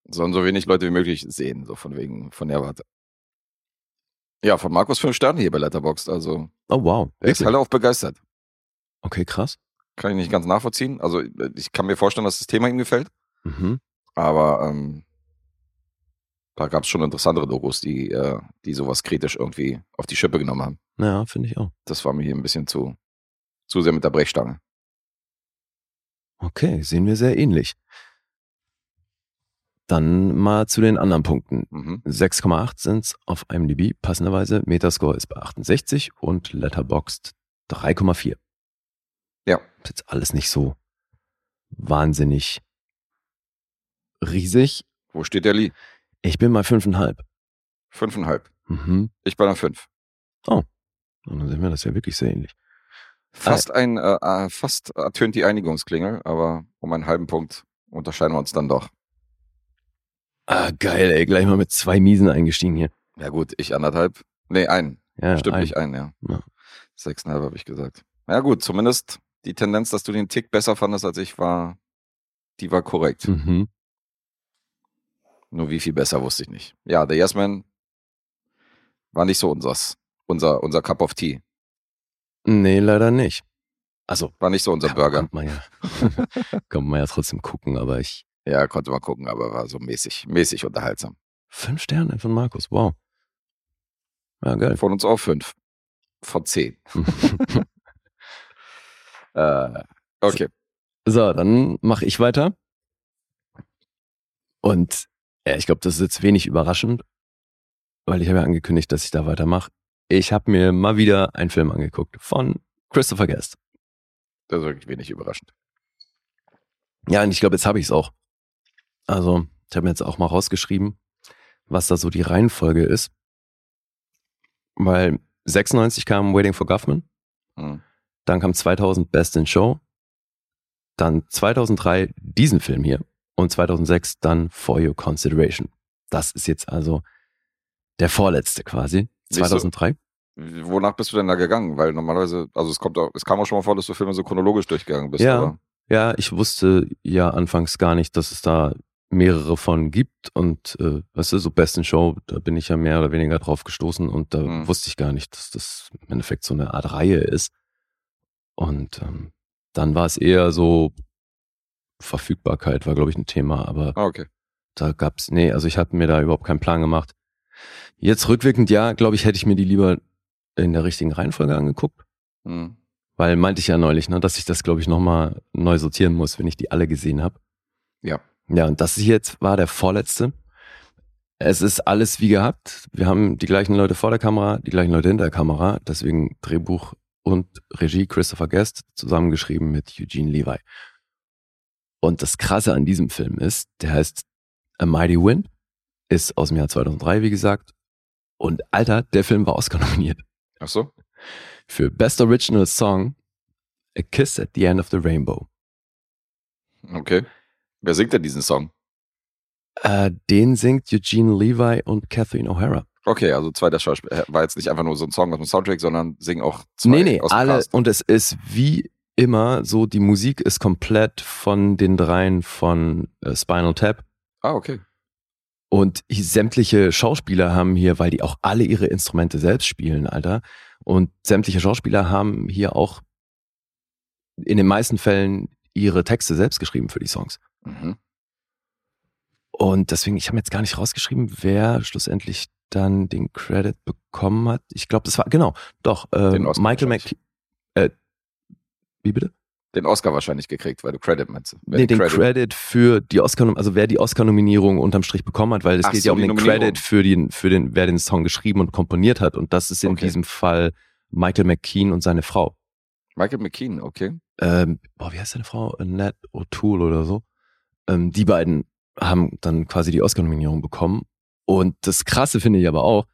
Sollen so wenig Leute wie möglich sehen, so von wegen, von der Warte. Ja, von Markus fünf Sterne hier bei Letterboxd. Also, Oh wow. er ist halt auch begeistert. Okay, krass. Kann ich nicht ganz nachvollziehen. Also, ich kann mir vorstellen, dass das Thema ihm gefällt. Mhm. Aber ähm, da gab es schon interessantere Dokus, die, äh, die sowas kritisch irgendwie auf die Schippe genommen haben. Ja, finde ich auch. Das war mir hier ein bisschen zu, zu sehr mit der Brechstange. Okay, sehen wir sehr ähnlich. Dann mal zu den anderen Punkten. Mhm. 6,8 sind's auf IMDb, passenderweise. Metascore ist bei 68 und Letterboxd 3,4. Ja. Ist jetzt alles nicht so wahnsinnig riesig. Wo steht der Lee? Ich bin bei 5,5. Fünfeinhalb. Mhm. Ich bei einer fünf. Und dann sehen wir das ja wirklich sehr ähnlich. Fast ein, äh, äh, fast ertönt die Einigungsklingel, aber um einen halben Punkt unterscheiden wir uns dann doch. Ah, geil, ey, gleich mal mit zwei Miesen eingestiegen hier. Ja gut, ich anderthalb. Nee, einen. Ja, Stimmt ein- nicht ein, ja. Ja. Sechseinhalb habe ich gesagt. Ja gut, zumindest die Tendenz, dass du den Tick besser fandest als ich, war, die war korrekt. Mhm. Nur wie viel besser wusste ich nicht. Ja, The Yes Man war nicht so unsers, unser, unser Cup of Tea. Nee, leider nicht. Also, War nicht so unser ja, Burger. Kommt man ja, man ja trotzdem gucken, aber ich. Ja, konnte man gucken, aber war so mäßig, mäßig unterhaltsam. Fünf Sterne von Markus, wow. Ja, geil. Von uns auch fünf. Von zehn. Äh, okay. So, dann mache ich weiter. Und ja, ich glaube, das ist jetzt wenig überraschend, weil ich habe ja angekündigt, dass ich da weitermache. Ich habe mir mal wieder einen Film angeguckt von Christopher Guest. Das ist wirklich wenig überraschend. Ja, und ich glaube, jetzt habe ich es auch. Also, ich habe mir jetzt auch mal rausgeschrieben, was da so die Reihenfolge ist. Weil 96 kam Waiting for Guffman, Hm. dann kam 2000 Best in Show, dann 2003 diesen Film hier und 2006 dann For Your Consideration. Das ist jetzt also der vorletzte quasi. Siehst du? 2003. Wonach bist du denn da gegangen? Weil normalerweise, also es kommt auch, es kam auch schon mal vor, dass du Filme so chronologisch durchgegangen bist, Ja. oder? Ja, ich wusste ja anfangs gar nicht, dass es da mehrere von gibt und äh, weißt du, so Best in Show, da bin ich ja mehr oder weniger drauf gestoßen und da Mhm. wusste ich gar nicht, dass das im Endeffekt so eine Art Reihe ist. Und ähm, dann war es eher so Verfügbarkeit war, glaube ich, ein Thema, aber Ah, okay. da gab's, nee, also ich hatte mir da überhaupt keinen Plan gemacht. Jetzt rückwirkend, ja, glaube ich, hätte ich mir die lieber in der richtigen Reihenfolge angeguckt. Hm. Weil meinte ich ja neulich, ne, dass ich das, glaube ich, nochmal neu sortieren muss, wenn ich die alle gesehen habe. Ja. Ja, und das hier jetzt war der vorletzte. Es ist alles wie gehabt. Wir haben die gleichen Leute vor der Kamera, die gleichen Leute hinter der Kamera. Deswegen Drehbuch und Regie Christopher Guest zusammengeschrieben mit Eugene Levi. Und das Krasse an diesem Film ist, der heißt A Mighty Wind, ist aus dem Jahr 2003, wie gesagt. Und Alter, der Film war Oscar nominiert Ach so? für Best Original Song A Kiss at the End of the Rainbow. Okay. Wer singt denn diesen Song? Äh, den singt Eugene Levi und Kathleen O'Hara. Okay, also zweiter Schauspieler. War jetzt nicht einfach nur so ein Song aus dem Soundtrack, sondern singen auch zwei Nee, nee, alle. Cast. Und es ist wie immer so, die Musik ist komplett von den dreien von äh, Spinal Tap. Ah, okay. Und sämtliche Schauspieler haben hier, weil die auch alle ihre Instrumente selbst spielen, Alter. Und sämtliche Schauspieler haben hier auch in den meisten Fällen ihre Texte selbst geschrieben für die Songs. Mhm. Und deswegen, ich habe jetzt gar nicht rausgeschrieben, wer schlussendlich dann den Credit bekommen hat. Ich glaube, das war, genau, doch, äh, Michael Mc... Äh, wie bitte? Den Oscar wahrscheinlich gekriegt, weil du Credit meinst. Wer Nee, den Credit. für die Oscar, also wer die Oscar-Nominierung unterm Strich bekommen hat, weil es Ach geht so, ja um den. Credit für den, für den, wer den Song geschrieben und komponiert hat. Und das ist in Okay. diesem Fall Michael McKean und seine Frau. Michael McKean, okay. Ähm, boah, wie heißt seine Frau? Annette O'Toole oder so. Ähm, die beiden haben dann quasi die Oscar-Nominierung bekommen. Und das Krasse finde ich aber auch,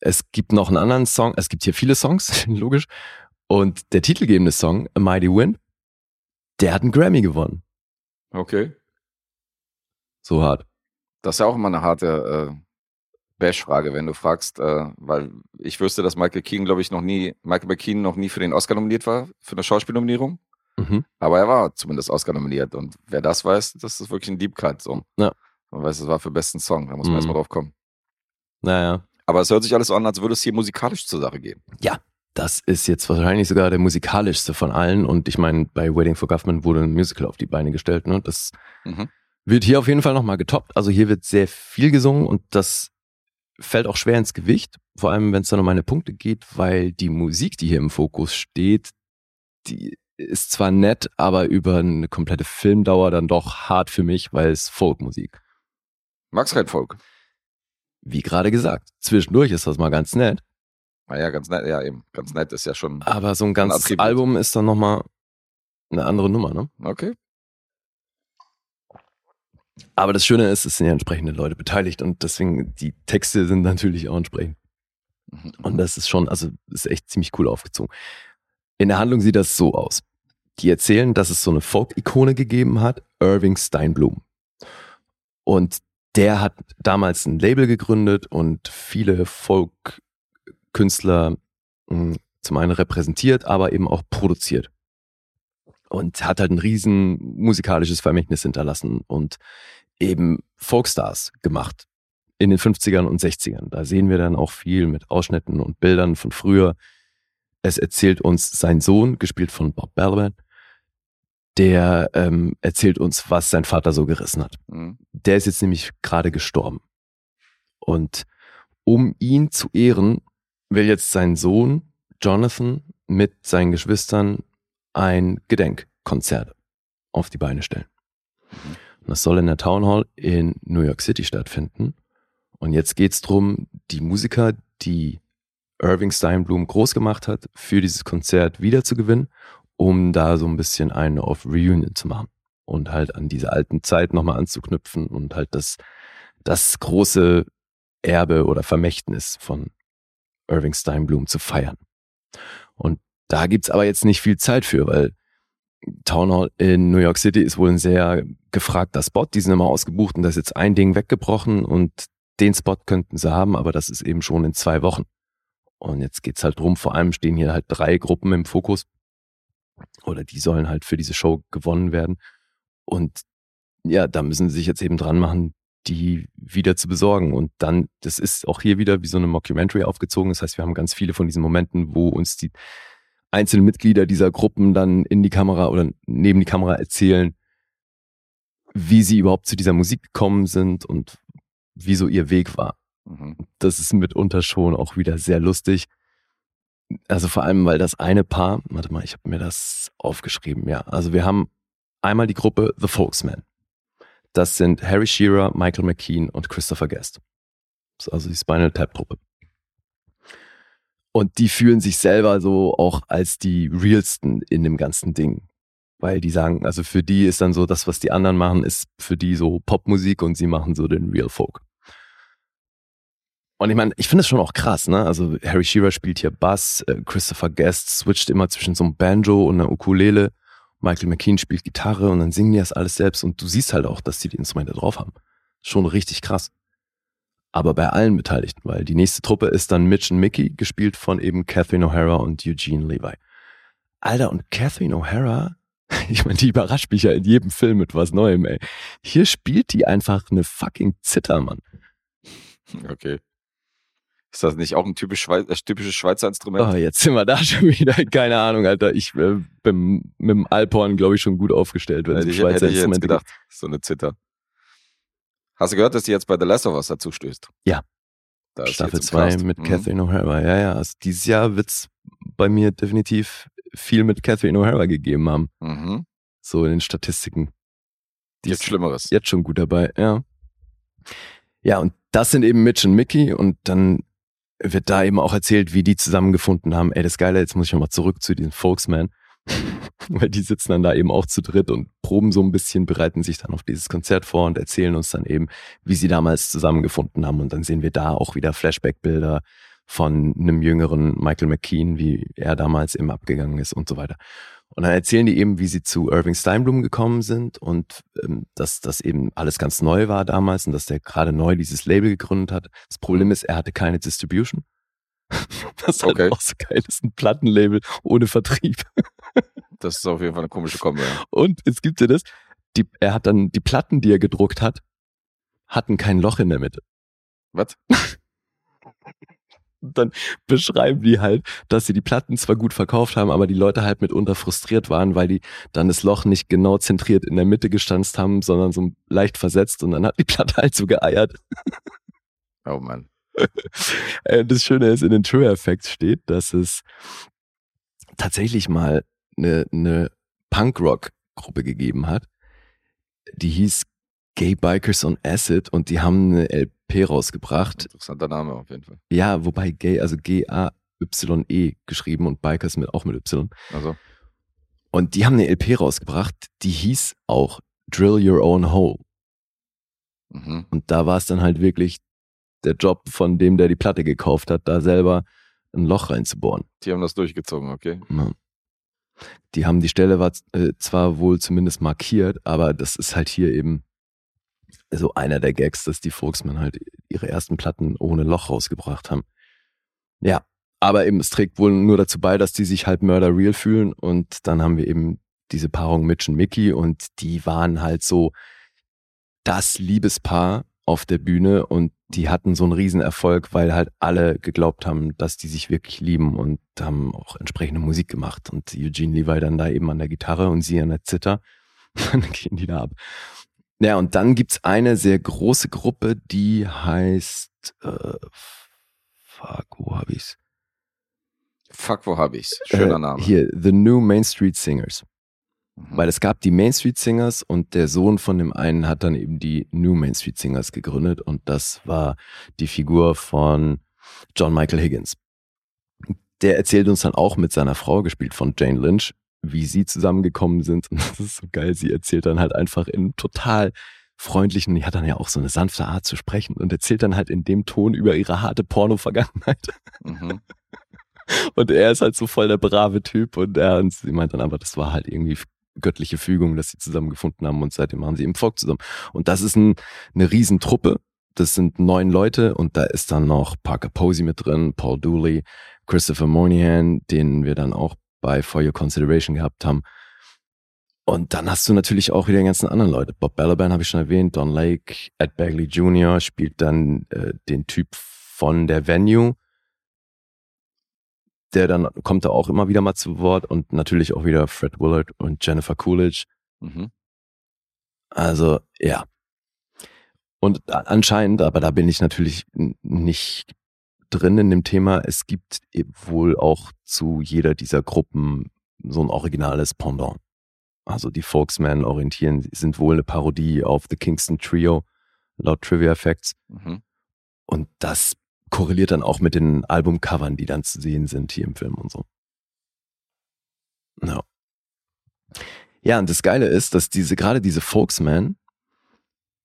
es gibt noch einen anderen Song, es gibt hier viele Songs, logisch. Und der titelgebende Song, A Mighty Wind, der hat einen Grammy gewonnen. Okay. So hart. Das ist ja auch immer eine harte äh, Bash-Frage, wenn du fragst, äh, weil ich wüsste, dass Michael Keane, glaube ich, noch nie, Michael McKean noch nie für den Oscar nominiert war, für eine Schauspielnominierung. Mhm. Aber er war zumindest Oscar nominiert. Und wer das weiß, das ist wirklich ein Deep Cut. So. Ja. Man weiß, es war für besten Song, da muss man Mhm. erstmal drauf kommen. Naja, Aber es hört sich alles so an, als würde es hier musikalisch zur Sache gehen. Das ist jetzt wahrscheinlich sogar der musikalischste von allen. Und ich meine, bei Waiting for Government wurde ein Musical auf die Beine gestellt. Ne? Das Mhm. wird hier auf jeden Fall nochmal getoppt. Also hier wird sehr viel gesungen und das fällt auch schwer ins Gewicht. Vor allem, wenn es dann um meine Punkte geht, weil die Musik, die hier im Fokus steht, die ist zwar nett, aber über eine komplette Filmdauer dann doch hart für mich, weil es Folkmusik. Magst kein Folk? Wie gerade gesagt, zwischendurch ist das mal ganz nett, Naja, ganz nett, ja eben. Ganz nett ist ja schon. aber so ein ganzes Attribut. Album ist dann nochmal eine andere Nummer, ne? Okay. Aber das Schöne ist, es sind ja entsprechende Leute beteiligt und deswegen, die Texte sind natürlich auch entsprechend. Mhm. Und das ist schon, also ist echt ziemlich cool aufgezogen. In der Handlung sieht das so aus. Die erzählen, dass es so eine Folk-Ikone gegeben hat, Irving Steinblum. Und der hat damals ein Label gegründet und viele Folk-Künstler mh, zum einen repräsentiert, aber eben auch produziert. Und hat halt ein riesen musikalisches Vermächtnis hinterlassen und eben Folkstars gemacht in den 50ern und 60ern. Da sehen wir dann auch viel mit Ausschnitten und Bildern von früher. Es erzählt uns sein Sohn, gespielt von Bob Balaban, der ähm, erzählt uns, was sein Vater so gerissen hat. Mhm. Der ist jetzt nämlich gerade gestorben. Und um ihn zu ehren, will jetzt sein Sohn Jonathan mit seinen Geschwistern ein Gedenkkonzert auf die Beine stellen. Und das soll in der Town Hall in New York City stattfinden. Und jetzt geht's drum, die Musiker, die Irving Steinblum groß gemacht hat, für dieses Konzert wiederzugewinnen, um da so ein bisschen eine auf Reunion zu machen und halt an diese alten Zeit nochmal anzuknüpfen und halt das, das große Erbe oder Vermächtnis von Irving Steinblum zu feiern. Und da gibt's aber jetzt nicht viel Zeit für, weil Town Hall in New York City ist wohl ein sehr gefragter Spot. Die sind immer ausgebucht und da ist jetzt ein Ding weggebrochen und den Spot könnten sie haben, aber das ist eben schon in zwei Wochen. Und jetzt geht's halt drum, vor allem stehen hier halt drei Gruppen im Fokus oder die sollen halt für diese Show gewonnen werden. Und ja, da müssen sie sich jetzt eben dran machen, die wieder zu besorgen. Und dann, das ist auch hier wieder wie so eine Mockumentary aufgezogen. Das heißt, wir haben ganz viele von diesen Momenten, wo uns die einzelnen Mitglieder dieser Gruppen dann in die Kamera oder neben die Kamera erzählen, wie sie überhaupt zu dieser Musik gekommen sind und wie so ihr Weg war. Mhm. Das ist mitunter schon auch wieder sehr lustig. Also vor allem, weil das eine Paar, warte mal, ich habe mir das aufgeschrieben, ja. Also wir haben einmal die Gruppe The Folksmen. Das sind Harry Shearer, Michael McKean und Christopher Guest. Das ist also die Spinal Tap Truppe. Und die fühlen sich selber so auch als die realsten in dem ganzen Ding. Weil die sagen, also für die ist dann so, das, was die anderen machen, ist für die so Popmusik und sie machen so den Real Folk. Und ich meine, ich finde es schon auch krass, ne? Also Harry Shearer spielt hier Bass, äh, Christopher Guest switcht immer zwischen so einem Banjo und einer Ukulele, Michael McKean spielt Gitarre und dann singen die das alles selbst und du siehst halt auch, dass die die Instrumente drauf haben. Schon richtig krass. Aber bei allen Beteiligten, weil die nächste Truppe ist dann Mitch und Mickey, gespielt von eben Catherine O'Hara und Eugene Levi. Alter, und Catherine O'Hara, ich meine, die überrascht mich ja in jedem Film mit was Neuem, ey. Hier spielt die einfach eine fucking Zither, Mann. Okay. Ist das nicht auch ein typisch Schweiz, äh, typisches Schweizer Instrument? Oh, jetzt sind wir da schon wieder. Keine Ahnung, Alter. Ich äh, bin mit dem Alphorn, glaube ich, schon gut aufgestellt, wenn es hätte ich, Schweizer hätte ich jetzt Instrumente gedacht. So eine Zither. Hast du gehört, dass die jetzt bei The Last of Us dazu stößt? Ja. Da Staffel jetzt im 2 Cast. mit Mhm. Catherine O'Hara. Ja, ja. Also dieses Jahr wird's bei mir definitiv viel mit Catherine O'Hara gegeben haben. Mhm. So in den Statistiken. Die ist Schlimmeres. jetzt schon gut dabei, ja. Ja, und das sind eben Mitch und Mickey und dann wird da eben auch erzählt, wie die zusammengefunden haben. Ey, das Geile, jetzt muss ich nochmal zurück zu diesen Folksman. Weil die sitzen dann da eben auch zu dritt und proben so ein bisschen, bereiten sich dann auf dieses Konzert vor und erzählen uns dann eben, wie sie damals zusammengefunden haben. Und dann sehen wir da auch wieder Flashback-Bilder von einem jüngeren Michael McKean, wie er damals eben abgegangen ist und so weiter. Und dann erzählen die eben, wie sie zu Irving Steinblum gekommen sind und ähm, dass das eben alles ganz neu war damals und dass der gerade neu dieses Label gegründet hat. Das Problem ist, er hatte keine Distribution. Was halt Okay. auch so geil ist, ein Plattenlabel ohne Vertrieb. Das ist auf jeden Fall eine komische Kombi. Ja. Und es gibt ja das, die, er hat dann die Platten, die er gedruckt hat, hatten kein Loch in der Mitte. Was? Und dann beschreiben die halt, dass sie die Platten zwar gut verkauft haben, aber die Leute halt mitunter frustriert waren, weil die dann das Loch nicht genau zentriert in der Mitte gestanzt haben, sondern so leicht versetzt und dann hat die Platte halt so geeiert. Oh Mann. Äh, Das Schöne ist, in den True Effects steht, dass es tatsächlich mal eine, eine Punkrock-Gruppe gegeben hat, die hieß Gay Bikers on Acid und die haben eine LP rausgebracht. Interessanter Name auf jeden Fall. Ja, wobei Gay, also G-A-Y-E geschrieben und Bikers mit auch mit Y. Also, Und die haben eine LP rausgebracht, die hieß auch Drill Your Own Hole. mhm. Und da war es dann halt wirklich der Job von dem, der die Platte gekauft hat, da selber ein Loch reinzubohren. die haben das durchgezogen, okay? Ja. Die haben die Stelle war äh, zwar wohl zumindest markiert, aber das ist halt hier eben so einer der Gags, dass die Folksmen halt ihre ersten Platten ohne Loch rausgebracht haben. Ja, aber eben es trägt wohl nur dazu bei, dass die sich halt Murder Real fühlen und dann haben wir eben diese Paarung Mitch und Mickey und die waren halt so das Liebespaar auf der Bühne und die hatten so einen Riesenerfolg, weil halt alle geglaubt haben, dass die sich wirklich lieben und haben auch entsprechende Musik gemacht und Eugene Levi dann da eben an der Gitarre und sie an der Zither. Dann gehen die da ab. Ja, und dann gibt's eine sehr große Gruppe, die heißt, äh, fuck, wo hab ich's? Fuck, wo hab ich's? Schöner äh, Name. Hier, The New Main Street Singers. Mhm. Weil es gab die Main Street Singers und der Sohn von dem einen hat dann eben die New Main Street Singers gegründet und das war die Figur von John Michael Higgins. Der erzählt uns dann auch mit seiner Frau, gespielt von Jane Lynch, wie sie zusammengekommen sind. Und das ist so geil. Sie erzählt dann halt einfach in total freundlichen, die hat dann ja auch so eine sanfte Art zu sprechen und erzählt dann halt in dem Ton über ihre harte Porno-Vergangenheit. Mhm. Und er ist halt so voll der brave Typ und er und sie meint dann aber, das war halt irgendwie göttliche Fügung, dass sie zusammengefunden haben und seitdem machen sie im Volk zusammen. Und das ist ein, eine Riesentruppe. Das sind neun Leute und da ist dann noch Parker Posey mit drin, Paul Dooley, Christopher Moynihan, den wir dann auch bei For Your Consideration gehabt haben. Und dann hast du natürlich auch wieder die ganzen anderen Leute. Bob Balaban habe ich schon erwähnt, Don Lake, Ed Bagley Jr. spielt dann äh, den Typ von der Venue. Der dann kommt da auch immer wieder mal zu Wort und natürlich auch wieder Fred Willard und Jennifer Coolidge. Mhm. Also ja. Und anscheinend, aber da bin ich natürlich nicht drin in dem Thema, es gibt eben wohl auch zu jeder dieser Gruppen so ein originales Pendant. Also die Folksmen orientieren, sind wohl eine Parodie auf The Kingston Trio, laut Trivia Facts. Mhm. Und das korreliert dann auch mit den Albumcovern, die dann zu sehen sind hier im Film und so. Ja. Ja, und das Geile ist, dass diese, gerade diese Folksman,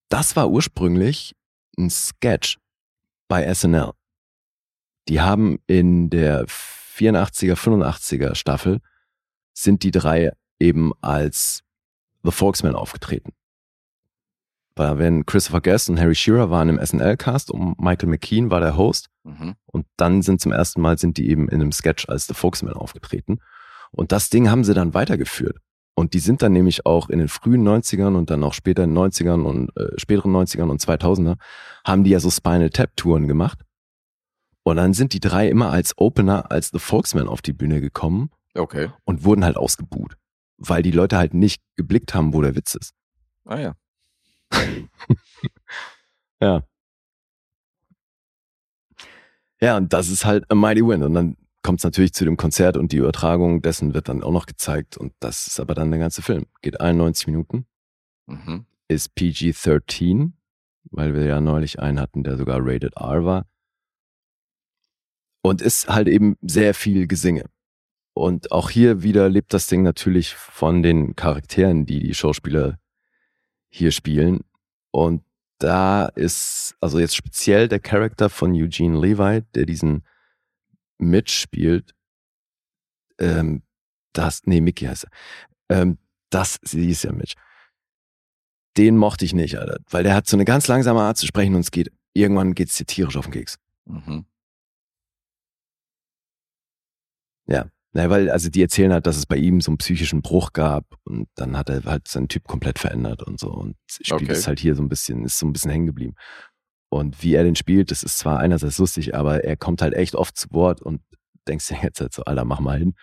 das war ursprünglich ein Sketch bei SNL. Die haben in der 84er, 85er Staffel sind die drei eben als The Folksman aufgetreten. Weil wenn Christopher Guest und Harry Shearer waren im SNL-Cast und Michael McKean war der Host Mhm. und dann sind zum ersten Mal sind die eben in einem Sketch als The Folksman aufgetreten. Und das Ding haben sie dann weitergeführt. Und die sind dann nämlich auch in den frühen 90ern und dann auch später in den 90ern und äh, späteren 90ern und 2000er haben die ja so Spinal Tap Touren gemacht. Und dann sind die drei immer als Opener, als The Folksman auf die Bühne gekommen Okay. und wurden halt ausgebuht. Weil die Leute halt nicht geblickt haben, wo der Witz ist. Ah ja. Ja. Ja, und das ist halt a mighty win. Und dann kommt es natürlich zu dem Konzert und die Übertragung dessen wird dann auch noch gezeigt. Und das ist aber dann der ganze Film. Geht 91 Minuten, Mhm. ist PG-13, weil wir ja neulich einen hatten, der sogar Rated R war. Und ist halt eben sehr viel Gesinge. Und auch hier wieder lebt das Ding natürlich von den Charakteren, die die Schauspieler hier spielen. Und da ist, also jetzt speziell der Charakter von Eugene Levi, der diesen Mitch spielt, ähm, das, nee, Mickey heißt er. Ähm, das, sie ist ja Mitch. Den mochte ich nicht, Alter, weil der hat so eine ganz langsame Art zu sprechen und es geht, irgendwann geht's dir tierisch auf den Keks. Mhm. Naja, weil, also die erzählen halt, dass es bei ihm so einen psychischen Bruch gab und dann hat er halt seinen Typ komplett verändert und so und spielt Okay. es halt hier so ein bisschen, ist so ein bisschen hängen geblieben. Und wie er den spielt, das ist zwar einerseits lustig, aber er kommt halt echt oft zu Wort und denkst dir jetzt halt so, Alter, mach mal hin.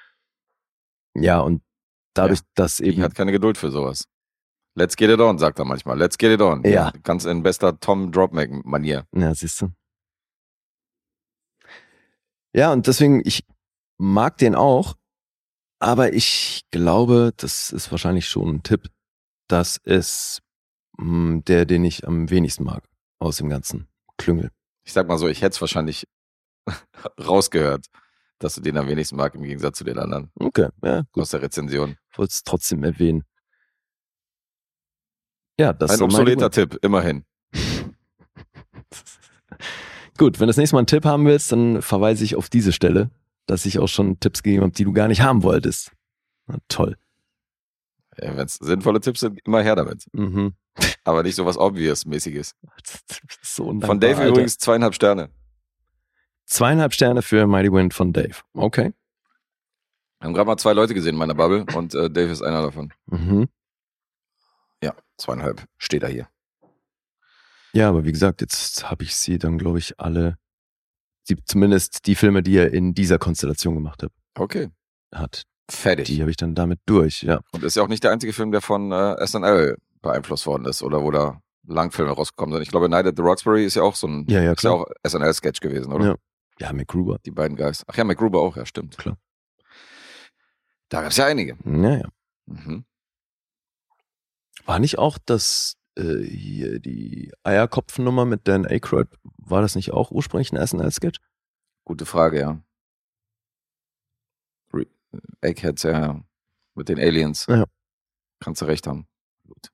Ja, und dadurch, dass Ich eben, hat keine Geduld für sowas. Let's get it on, sagt er manchmal. Let's get it on. Ja. Ganz in bester Tom Dropmack-Manier. ja, siehst du. Ja, und deswegen, ich mag den auch, aber ich glaube, das ist wahrscheinlich schon ein Tipp, das ist mh, der, den ich am wenigsten mag aus dem ganzen Klüngel. Ich sag mal so, ich hätte es wahrscheinlich rausgehört, dass du den am wenigsten mag im Gegensatz zu den anderen Okay, ja, gut, aus der Rezension. wollte es trotzdem erwähnen. Ja, das Ein obsoleter. Tipp, immerhin. Gut, wenn du das nächste Mal einen Tipp haben willst, dann verweise ich auf diese Stelle, dass ich auch schon Tipps gegeben habe, die du gar nicht haben wolltest. Na, toll. Ja, Wenn es sinnvolle Tipps sind, immer her damit. Mhm. Aber nicht so was Obvious-mäßiges. So undankbar, Von Dave Alter. übrigens zweieinhalb Sterne. Zweieinhalb Sterne für Mighty Wind von Dave. Okay. Wir haben gerade mal zwei Leute gesehen in meiner Bubble und äh, Dave ist einer davon. Mhm. Ja, zweieinhalb steht er hier. Ja, aber wie gesagt, jetzt habe ich sie dann, glaube ich, alle, sie, zumindest die Filme, die er in dieser Konstellation gemacht hat, Okay. hat, Fertig. die habe ich dann damit durch, ja. Und ist ja auch nicht der einzige Film, der von äh, SNL beeinflusst worden ist oder wo da Langfilme rausgekommen sind. Ich glaube, Night at the Roxbury ist ja auch so ein Ja, ja, ist ja auch SNL-Sketch gewesen, oder? Ja. Ja, McGruber. Die beiden Guys. Ach ja, McGruber auch, ja, stimmt. Klar. Da gab es ja einige. Ja, ja. Mhm. War nicht auch das, äh, hier, die Eierkopfnummer mit Dan Aykroyd, war das nicht auch ursprünglich ein SNL-Sketch? Gute Frage, ja. Re Eggheads, ja. Mit den Aliens. Ja. Kannst du recht haben. Gut.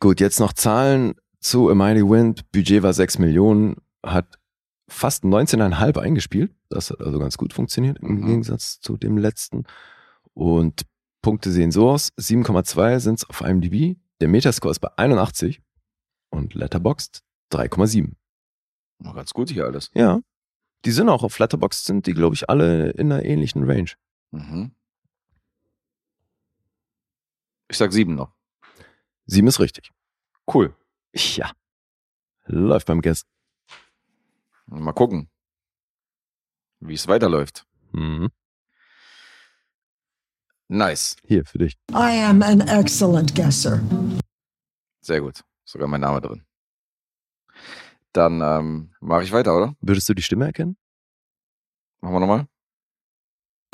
Gut, jetzt noch Zahlen zu A Mighty Wind. Budget war 6 Millionen, hat fast 19,5 eingespielt. Das hat also ganz gut funktioniert im Mhm. Gegensatz zu dem letzten. Und Punkte sehen so aus. 7,2 sind es auf IMDb. Der Metascore ist bei 81 und Letterboxd 3,7. War ganz gut hier alles. Ja. Die sind auch auf Letterboxd, sind die, glaube ich, alle in einer ähnlichen Range. Mhm. Ich sag sieben noch. 7 ist richtig. Cool. Ja. Läuft beim Guest. Mal gucken, wie es weiterläuft. Mhm. Nice. Hier, für dich. I am an excellent guesser. Sehr gut. Sogar mein Name drin. Dann ähm, mache ich weiter, oder? Würdest du die Stimme erkennen? Machen wir nochmal.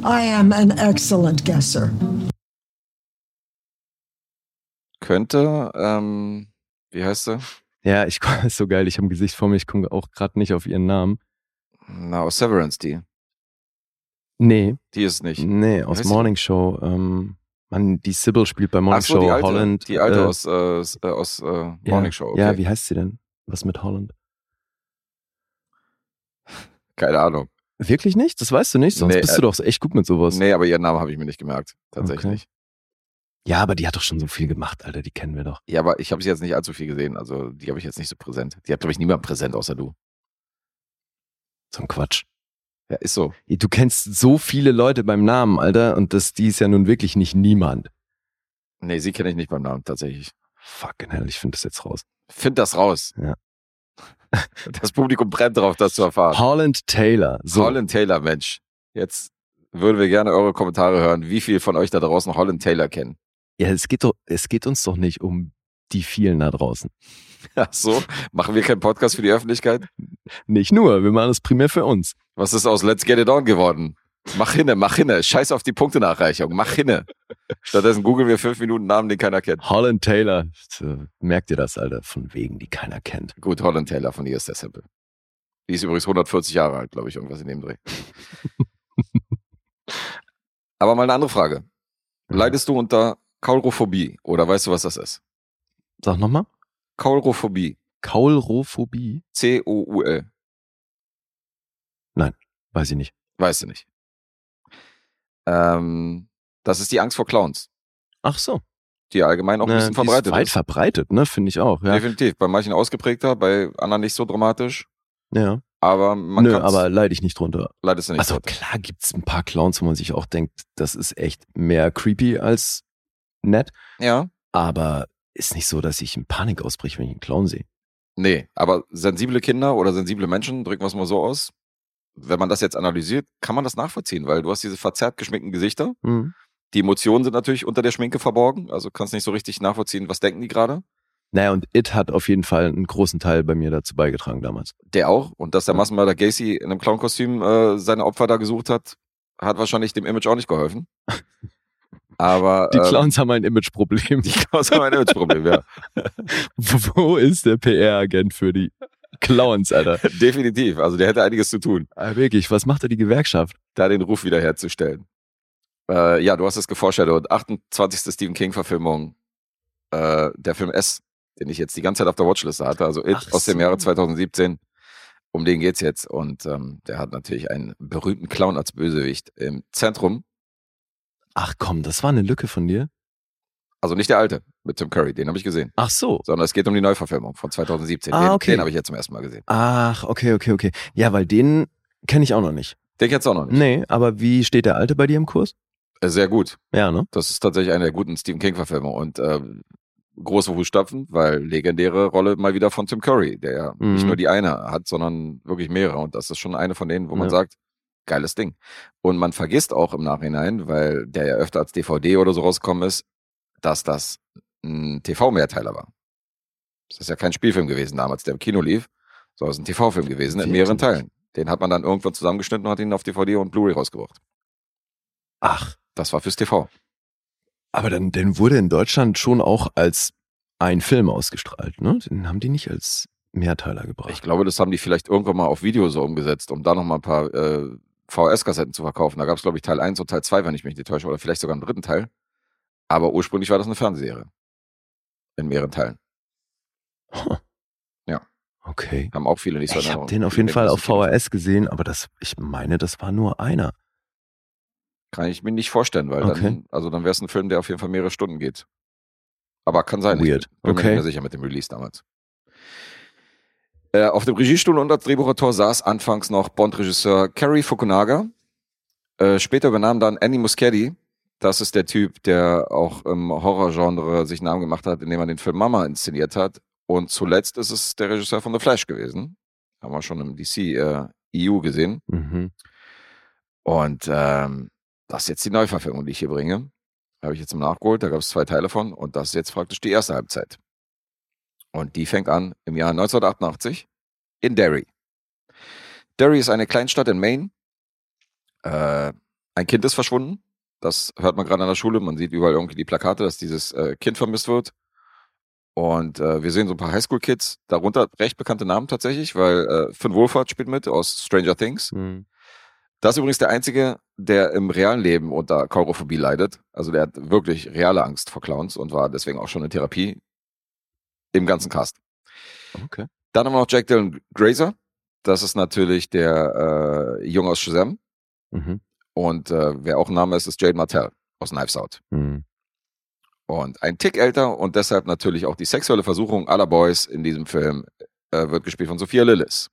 I am an excellent guesser. Könnte, ähm, wie heißt sie? Ja, ich ist so geil. Ich habe ein Gesicht vor mir. Ich komme auch gerade nicht auf ihren Namen. Na, aus Severance, die. Nee, Die ist nicht. nee, aus? Morning Show. Ähm, man, die Sybil spielt bei Morning so, Show die alte, Holland. die alte äh, aus, äh, äh, aus äh, ja, Morning Show. Okay. Ja, wie heißt sie denn? Was mit Holland? Keine Ahnung. Wirklich nicht? Das weißt du nicht? Sonst Nee, bist äh, du doch echt gut mit sowas. Nee, aber ihren Namen habe ich mir nicht gemerkt. Tatsächlich. Ja, aber die hat doch schon so viel gemacht, Alter. Die kennen wir doch. Ja, aber ich habe sie jetzt nicht allzu viel gesehen. Also die habe ich jetzt nicht so präsent. Die hat, glaube ich, niemand präsent außer du. So ein Quatsch. Ja, ist so. Du kennst so viele Leute beim Namen, Alter. Und das, die ist ja nun wirklich nicht niemand. Nee, sie kenne ich nicht beim Namen, tatsächlich. Fucking hell, ich finde das jetzt raus. Find das raus. Ja. Das Publikum brennt drauf, das zu erfahren. Holland Taylor. So. Holland Taylor, Mensch. Jetzt würden wir gerne eure Kommentare hören, wie viel von euch da draußen Holland Taylor kennen. Ja, es geht doch, es geht uns doch nicht um die vielen da draußen. Ach so, machen wir keinen Podcast für die Öffentlichkeit? Nicht nur, wir machen das primär für uns. Was ist aus Let's Get It On geworden? Mach hinne, mach hinne. Scheiß auf die Punktenachreichung. Mach hinne. Stattdessen googeln wir fünf Minuten Namen, den keiner kennt. Holland Taylor. Merkt ihr das, Alter? Von wegen, die keiner kennt. Gut, Holland Taylor von ihr ist der Sample. Die ist übrigens 140 Jahre alt, glaube ich, irgendwas in dem Dreh. Aber mal eine andere Frage. Leidest du unter Kaulrophobie oder weißt du, was das ist? Sag nochmal. Kaulrophobie. Kaulrophobie? C-O-U-L. Weiß ich nicht. Weißt du nicht. Ähm, das ist die Angst vor Clowns, Ach so. die allgemein auch ein bisschen die ist verbreitet weit ist. verbreitet, ne? Finde ich auch. Ja. Definitiv. Bei manchen ausgeprägter, bei anderen nicht so dramatisch. ja. aber man Nö, aber leide ich nicht drunter. leidest du nicht. Also drunter. klar gibt's ein paar Clowns, wo man sich auch denkt, das ist echt mehr creepy als nett. Ja. Aber ist nicht so, dass ich in Panik ausbreche, wenn ich einen Clown sehe. Nee, aber sensible Kinder oder sensible Menschen, drücken wir es mal so aus, wenn man das jetzt analysiert, kann man das nachvollziehen, weil du hast diese verzerrt geschminkten Gesichter. Mhm. Die Emotionen sind natürlich unter der Schminke verborgen, also kannst nicht so richtig nachvollziehen, was denken die gerade. Naja, und It hat auf jeden Fall einen großen Teil bei mir dazu beigetragen damals. Der auch. Und dass der Massenmörder Gacy in einem Clownkostüm äh, seine Opfer da gesucht hat, hat wahrscheinlich dem Image auch nicht geholfen. Aber Die ähm, Clowns haben ein Imageproblem. die Clowns haben ein Imageproblem, ja. Wo ist der PR-Agent für die Clowns, Alter? Definitiv. Also der hätte einiges zu tun, Ah, wirklich, was macht da die Gewerkschaft? da den Ruf wiederherzustellen. Äh, ja, du hast es geforeshadowt. 28. Stephen King-Verfilmung. Äh, der Film S, den ich jetzt die ganze Zeit auf der Watchliste hatte, also It Ach aus dem so. Jahre 2017. Um den geht's jetzt. Und ähm, der hat natürlich einen berühmten Clown als Bösewicht im Zentrum. Ach komm, das war eine Lücke von dir? Also nicht der alte mit Tim Curry, den habe ich gesehen. Ach so. Sondern es geht um die Neuverfilmung von 2017. Ah, den okay. den habe ich jetzt zum ersten Mal gesehen. Ach, okay, okay, okay. Ja, weil den kenne ich auch noch nicht. Den kennst du auch noch nicht. Nee, aber wie steht der Alte bei dir im Kurs? Äh, Sehr gut. Ja, ne? Das ist tatsächlich eine der guten Stephen King-Verfilmungen. Und ähm, große Fußstapfen, weil legendäre Rolle mal wieder von Tim Curry, der ja Mhm. nicht nur die eine hat, sondern wirklich mehrere. Und das ist schon eine von denen, wo man Ja. sagt, geiles Ding. Und man vergisst auch im Nachhinein, weil der ja öfter als DVD oder so rausgekommen ist, dass das ein TV-Mehrteiler war. Das ist ja kein Spielfilm gewesen damals, der im Kino lief, sondern es ist ein TV-Film gewesen in mehreren? Teilen. Den hat man dann irgendwann zusammengeschnitten und hat ihn auf DVD und Blu-ray rausgebracht. Ach, Das war fürs TV. aber dann, den wurde in Deutschland schon auch als ein Film ausgestrahlt, ne? Den haben die nicht als Mehrteiler gebracht. Ich glaube, das haben die vielleicht irgendwann mal auf Video so umgesetzt, um da noch mal ein paar äh, VHS-Kassetten zu verkaufen. Da gab es, glaube ich, Teil 1 und Teil 2, wenn ich mich nicht täusche, oder vielleicht sogar einen dritten Teil. Aber ursprünglich war das eine Fernsehserie. In mehreren Teilen. Okay. Haben auch viele nicht so Ich habe den auf jeden Fall auf. VHS gesehen, aber das, ich meine, das war nur einer. Kann ich mir nicht vorstellen, weil Okay. dann, also dann wäre es ein Film, der auf jeden Fall mehrere Stunden geht. Aber kann sein. Weird. Ich bin, mir Okay. mehr sicher mit dem Release damals. Äh, auf dem Regiestuhl und als Drehbuchautor saß anfangs noch Bond-Regisseur Cary Fukunaga. Äh, später übernahm dann Annie Muschietti. Das ist der Typ, der auch im Horrorgenre sich Namen gemacht hat, indem er den Film Mama inszeniert hat. Und zuletzt ist es der Regisseur von The Flash gewesen. Haben wir schon im DC äh, EU gesehen. Mhm. Und ähm, das ist jetzt die Neuverfilmung, die ich hier bringe. Habe ich jetzt im Nachgeholt, da gab es zwei Teile von und das ist jetzt praktisch die erste Halbzeit. Und die fängt an im Jahr 1988 in Derry. Derry ist eine Kleinstadt in Maine. Äh, ein Kind ist verschwunden. Das hört man gerade an der Schule. Man sieht überall irgendwie die Plakate, dass dieses äh, Kind vermisst wird. Und äh, wir sehen so ein paar Highschool-Kids, darunter recht bekannte Namen tatsächlich, weil äh, Finn Wolfhard spielt mit aus Stranger Things. Mhm. Das ist übrigens der einzige, der im realen Leben unter Kaurophobie leidet. Also der hat wirklich reale Angst vor Clowns und war deswegen auch schon in Therapie im ganzen Cast. Okay. Dann haben wir noch Jack Dylan Grazer. Das ist natürlich der äh, Junge aus Shazam. Mhm. Und äh, wer auch ein Name ist, ist Jade Martell aus Knives Out. Mhm. Und ein Tick älter und deshalb natürlich auch die sexuelle Versuchung aller Boys in diesem Film äh, wird gespielt von Sophia Lillis.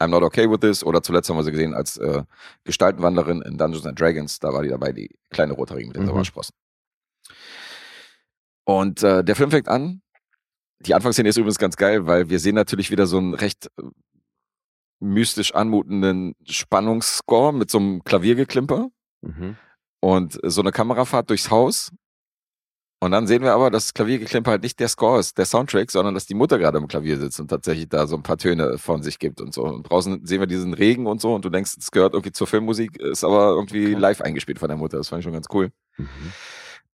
I'm not okay with this. Oder zuletzt haben wir sie gesehen als äh, Gestaltenwanderin in Dungeons and Dragons. Da war die dabei, die kleine Rothaarige mit den Mhm. Sauersprossen. Und äh, der Film fängt an. Die Anfangsszene ist übrigens ganz geil, weil wir sehen natürlich wieder so einen recht äh, mystisch anmutenden Spannungsscore mit so einem Klaviergeklimper Mhm. und so eine Kamerafahrt durchs Haus. Und dann sehen wir aber, dass das Klaviergeklimper halt nicht der Score ist, der Soundtrack, sondern dass die Mutter gerade am Klavier sitzt und tatsächlich da so ein paar Töne von sich gibt und so. Und draußen sehen wir diesen Regen und so und du denkst, es gehört irgendwie zur Filmmusik, ist aber irgendwie Okay. live eingespielt von der Mutter. Das fand ich schon ganz cool. Mhm.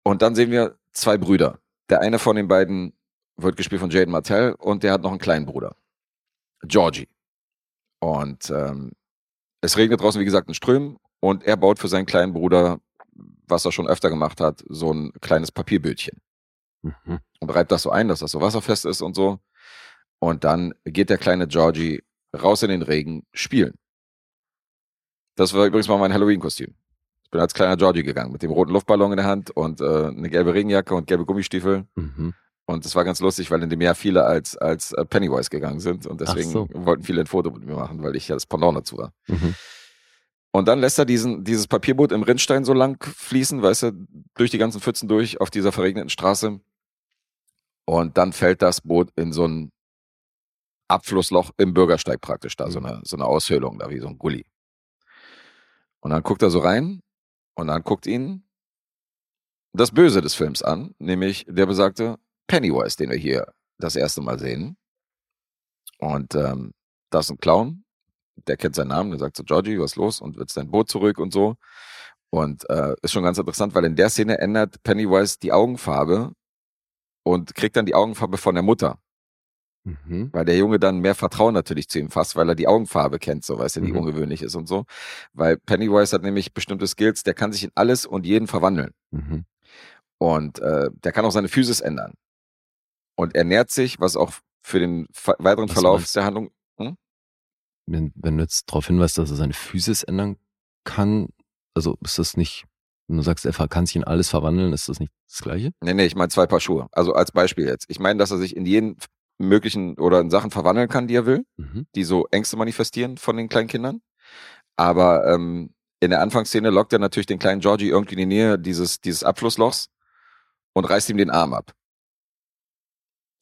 Und dann sehen wir zwei Brüder. Der eine von den beiden wird gespielt von Jaden Martell und der hat noch einen kleinen Bruder. Georgie. Und ähm, es regnet draußen, wie gesagt, in Strömen und er baut für seinen kleinen Bruder, was er schon öfter gemacht hat, so ein kleines Papierbötchen Mhm. und reibt das so ein, dass das so wasserfest ist und so. Und dann geht der kleine Georgie raus in den Regen spielen. Das war übrigens mal mein Halloween-Kostüm. Ich bin als kleiner Georgie gegangen mit dem roten Luftballon in der Hand und äh, eine gelbe Regenjacke und gelbe Gummistiefel. Mhm. Und es war ganz lustig, weil in dem Jahr viele als, als äh, Pennywise gegangen sind und deswegen so. wollten viele ein Foto mit mir machen, weil ich ja das Pendant dazu war. Mhm. Und dann lässt er diesen, dieses Papierboot im Rinnstein so lang fließen, weißt du, durch die ganzen Pfützen durch auf dieser verregneten Straße. Und dann fällt das Boot in so ein Abflussloch im Bürgersteig praktisch da, so eine, so eine Aushöhlung da, wie so ein Gully. Und dann guckt er so rein und dann guckt ihn das Böse des Films an, nämlich der besagte Pennywise, den wir hier das erste Mal sehen. Und ähm, das ist ein Clown, der kennt seinen Namen, der sagt so, Georgie, was ist los? Und wird dein Boot zurück und so. Und äh, ist schon ganz interessant, weil in der Szene ändert Pennywise die Augenfarbe und kriegt dann die Augenfarbe von der Mutter. Mhm. Weil der Junge dann mehr Vertrauen natürlich zu ihm fasst, weil er die Augenfarbe kennt, so weißt du, die Mhm. ungewöhnlich ist und so. Weil Pennywise hat nämlich bestimmte Skills, der kann sich in alles und jeden verwandeln. Mhm. Und äh, der kann auch seine Physis ändern. Und er nährt sich, was auch für den weiteren Was Verlauf der Handlung. Wenn, wenn du jetzt darauf hinweist, dass er seine Physis ändern kann, also ist das nicht, wenn du sagst, er kann sich in alles verwandeln, ist das nicht das Gleiche? Nee, nee, ich meine zwei Paar Schuhe. Also als Beispiel jetzt. Ich meine, dass er sich in jeden möglichen oder in Sachen verwandeln kann, die er will, Mhm. die so Ängste manifestieren von den kleinen Kindern. Aber ähm, in der Anfangsszene lockt er natürlich den kleinen Georgie irgendwie in die Nähe dieses, dieses Abflusslochs und reißt ihm den Arm ab.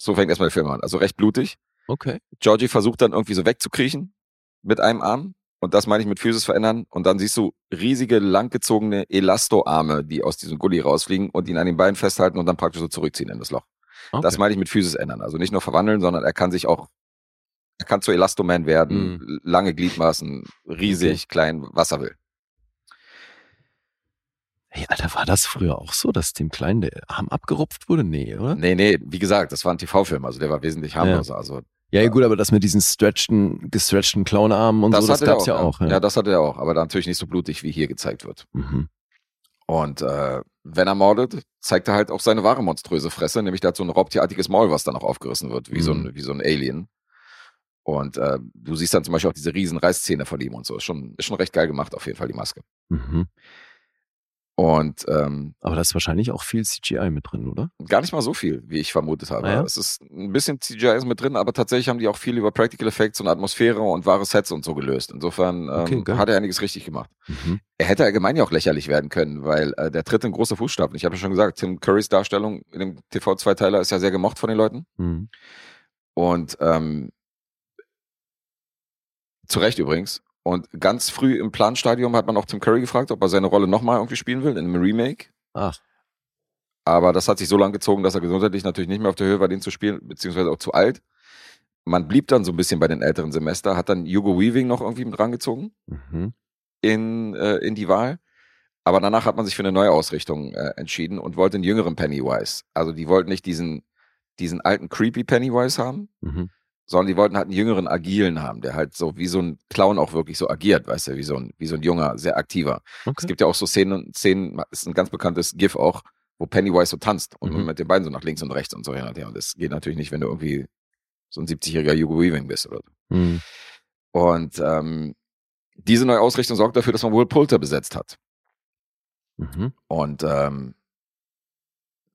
So fängt erstmal der Film an. Also recht blutig. Okay. Georgie versucht dann irgendwie so wegzukriechen mit einem Arm. Und das meine ich mit Physis verändern. Und dann siehst du riesige, langgezogene Elastoarme, die aus diesem Gully rausfliegen und ihn an den Beinen festhalten und dann praktisch so zurückziehen in das Loch. okay. Das meine ich mit Physis ändern. Also nicht nur verwandeln, sondern er kann sich auch, er kann zu Elastoman werden, Mhm. lange Gliedmaßen, riesig, klein, was er will. Hey, Alter, war das früher auch so, dass dem Kleinen der Arm abgerupft wurde? Nee, oder? Nee, nee, wie gesagt, das war ein TV-Film, also der war wesentlich harmloser. Also Ja, ja, gut, aber das mit diesen stretchten, gestretchten Clownarmen und das so, das er gab's ja auch. Ja. Ja. das hatte er auch, aber natürlich nicht so blutig, wie hier gezeigt wird. Mhm. Und äh, wenn er mordet, zeigt er halt auch seine wahre monströse Fresse, nämlich hat so ein raubtierartiges Maul, was dann auch aufgerissen wird, wie, so, Mhm. ein, wie so ein Alien. Und äh, du siehst dann zum Beispiel auch diese riesen Reißzähne von ihm und so. Ist schon, ist schon recht geil gemacht, auf jeden Fall, die Maske. Mhm. Und ähm, Aber da ist wahrscheinlich auch viel CGI mit drin, oder? gar nicht mal so viel, wie ich vermutet habe. Ah, ja? Es ist ein bisschen CGI ist mit drin, aber tatsächlich haben die auch viel über Practical Effects und Atmosphäre und wahre Sets und so gelöst. Insofern Okay, ähm, geil. hat er einiges richtig gemacht. Mhm. Er hätte allgemein ja auch lächerlich werden können, weil äh, der tritt in große Fußstapfen. Ich habe ja schon gesagt, Tim Currys Darstellung in dem TV-Zweiteiler ist ja sehr gemocht von den Leuten. Mhm. Und ähm, zu Recht übrigens. Und ganz früh im Planstadium hat man auch Tim Curry gefragt, ob er seine Rolle nochmal irgendwie spielen will in einem Remake. Ach, Aber das hat sich so lang gezogen, dass er gesundheitlich natürlich nicht mehr auf der Höhe war, den zu spielen, beziehungsweise auch zu alt. Man blieb dann so ein bisschen bei den älteren Semester, hat dann Hugo Weaving noch irgendwie mit rangezogen mhm. in, äh, in die Wahl. Aber danach hat man sich für eine neue Ausrichtung äh, entschieden und wollte einen jüngeren Pennywise. Also die wollten nicht diesen, diesen alten creepy Pennywise haben, Mhm. Sondern die wollten halt einen jüngeren agilen haben, der halt so wie so ein Clown auch wirklich so agiert, weißt du, wie so ein, wie so ein junger, sehr aktiver. Es Okay. gibt ja auch so Szenen, Szenen, ist ein ganz bekanntes GIF auch, wo Pennywise so tanzt und Mhm. mit den Beinen so nach links und rechts und so hin und her. Und das geht natürlich nicht, wenn du irgendwie so ein 70-jähriger Hugo Weaving bist oder so. Mhm. Und ähm, diese neue Ausrichtung sorgt dafür, dass man wohl Pulter besetzt hat. Mhm. Und ähm,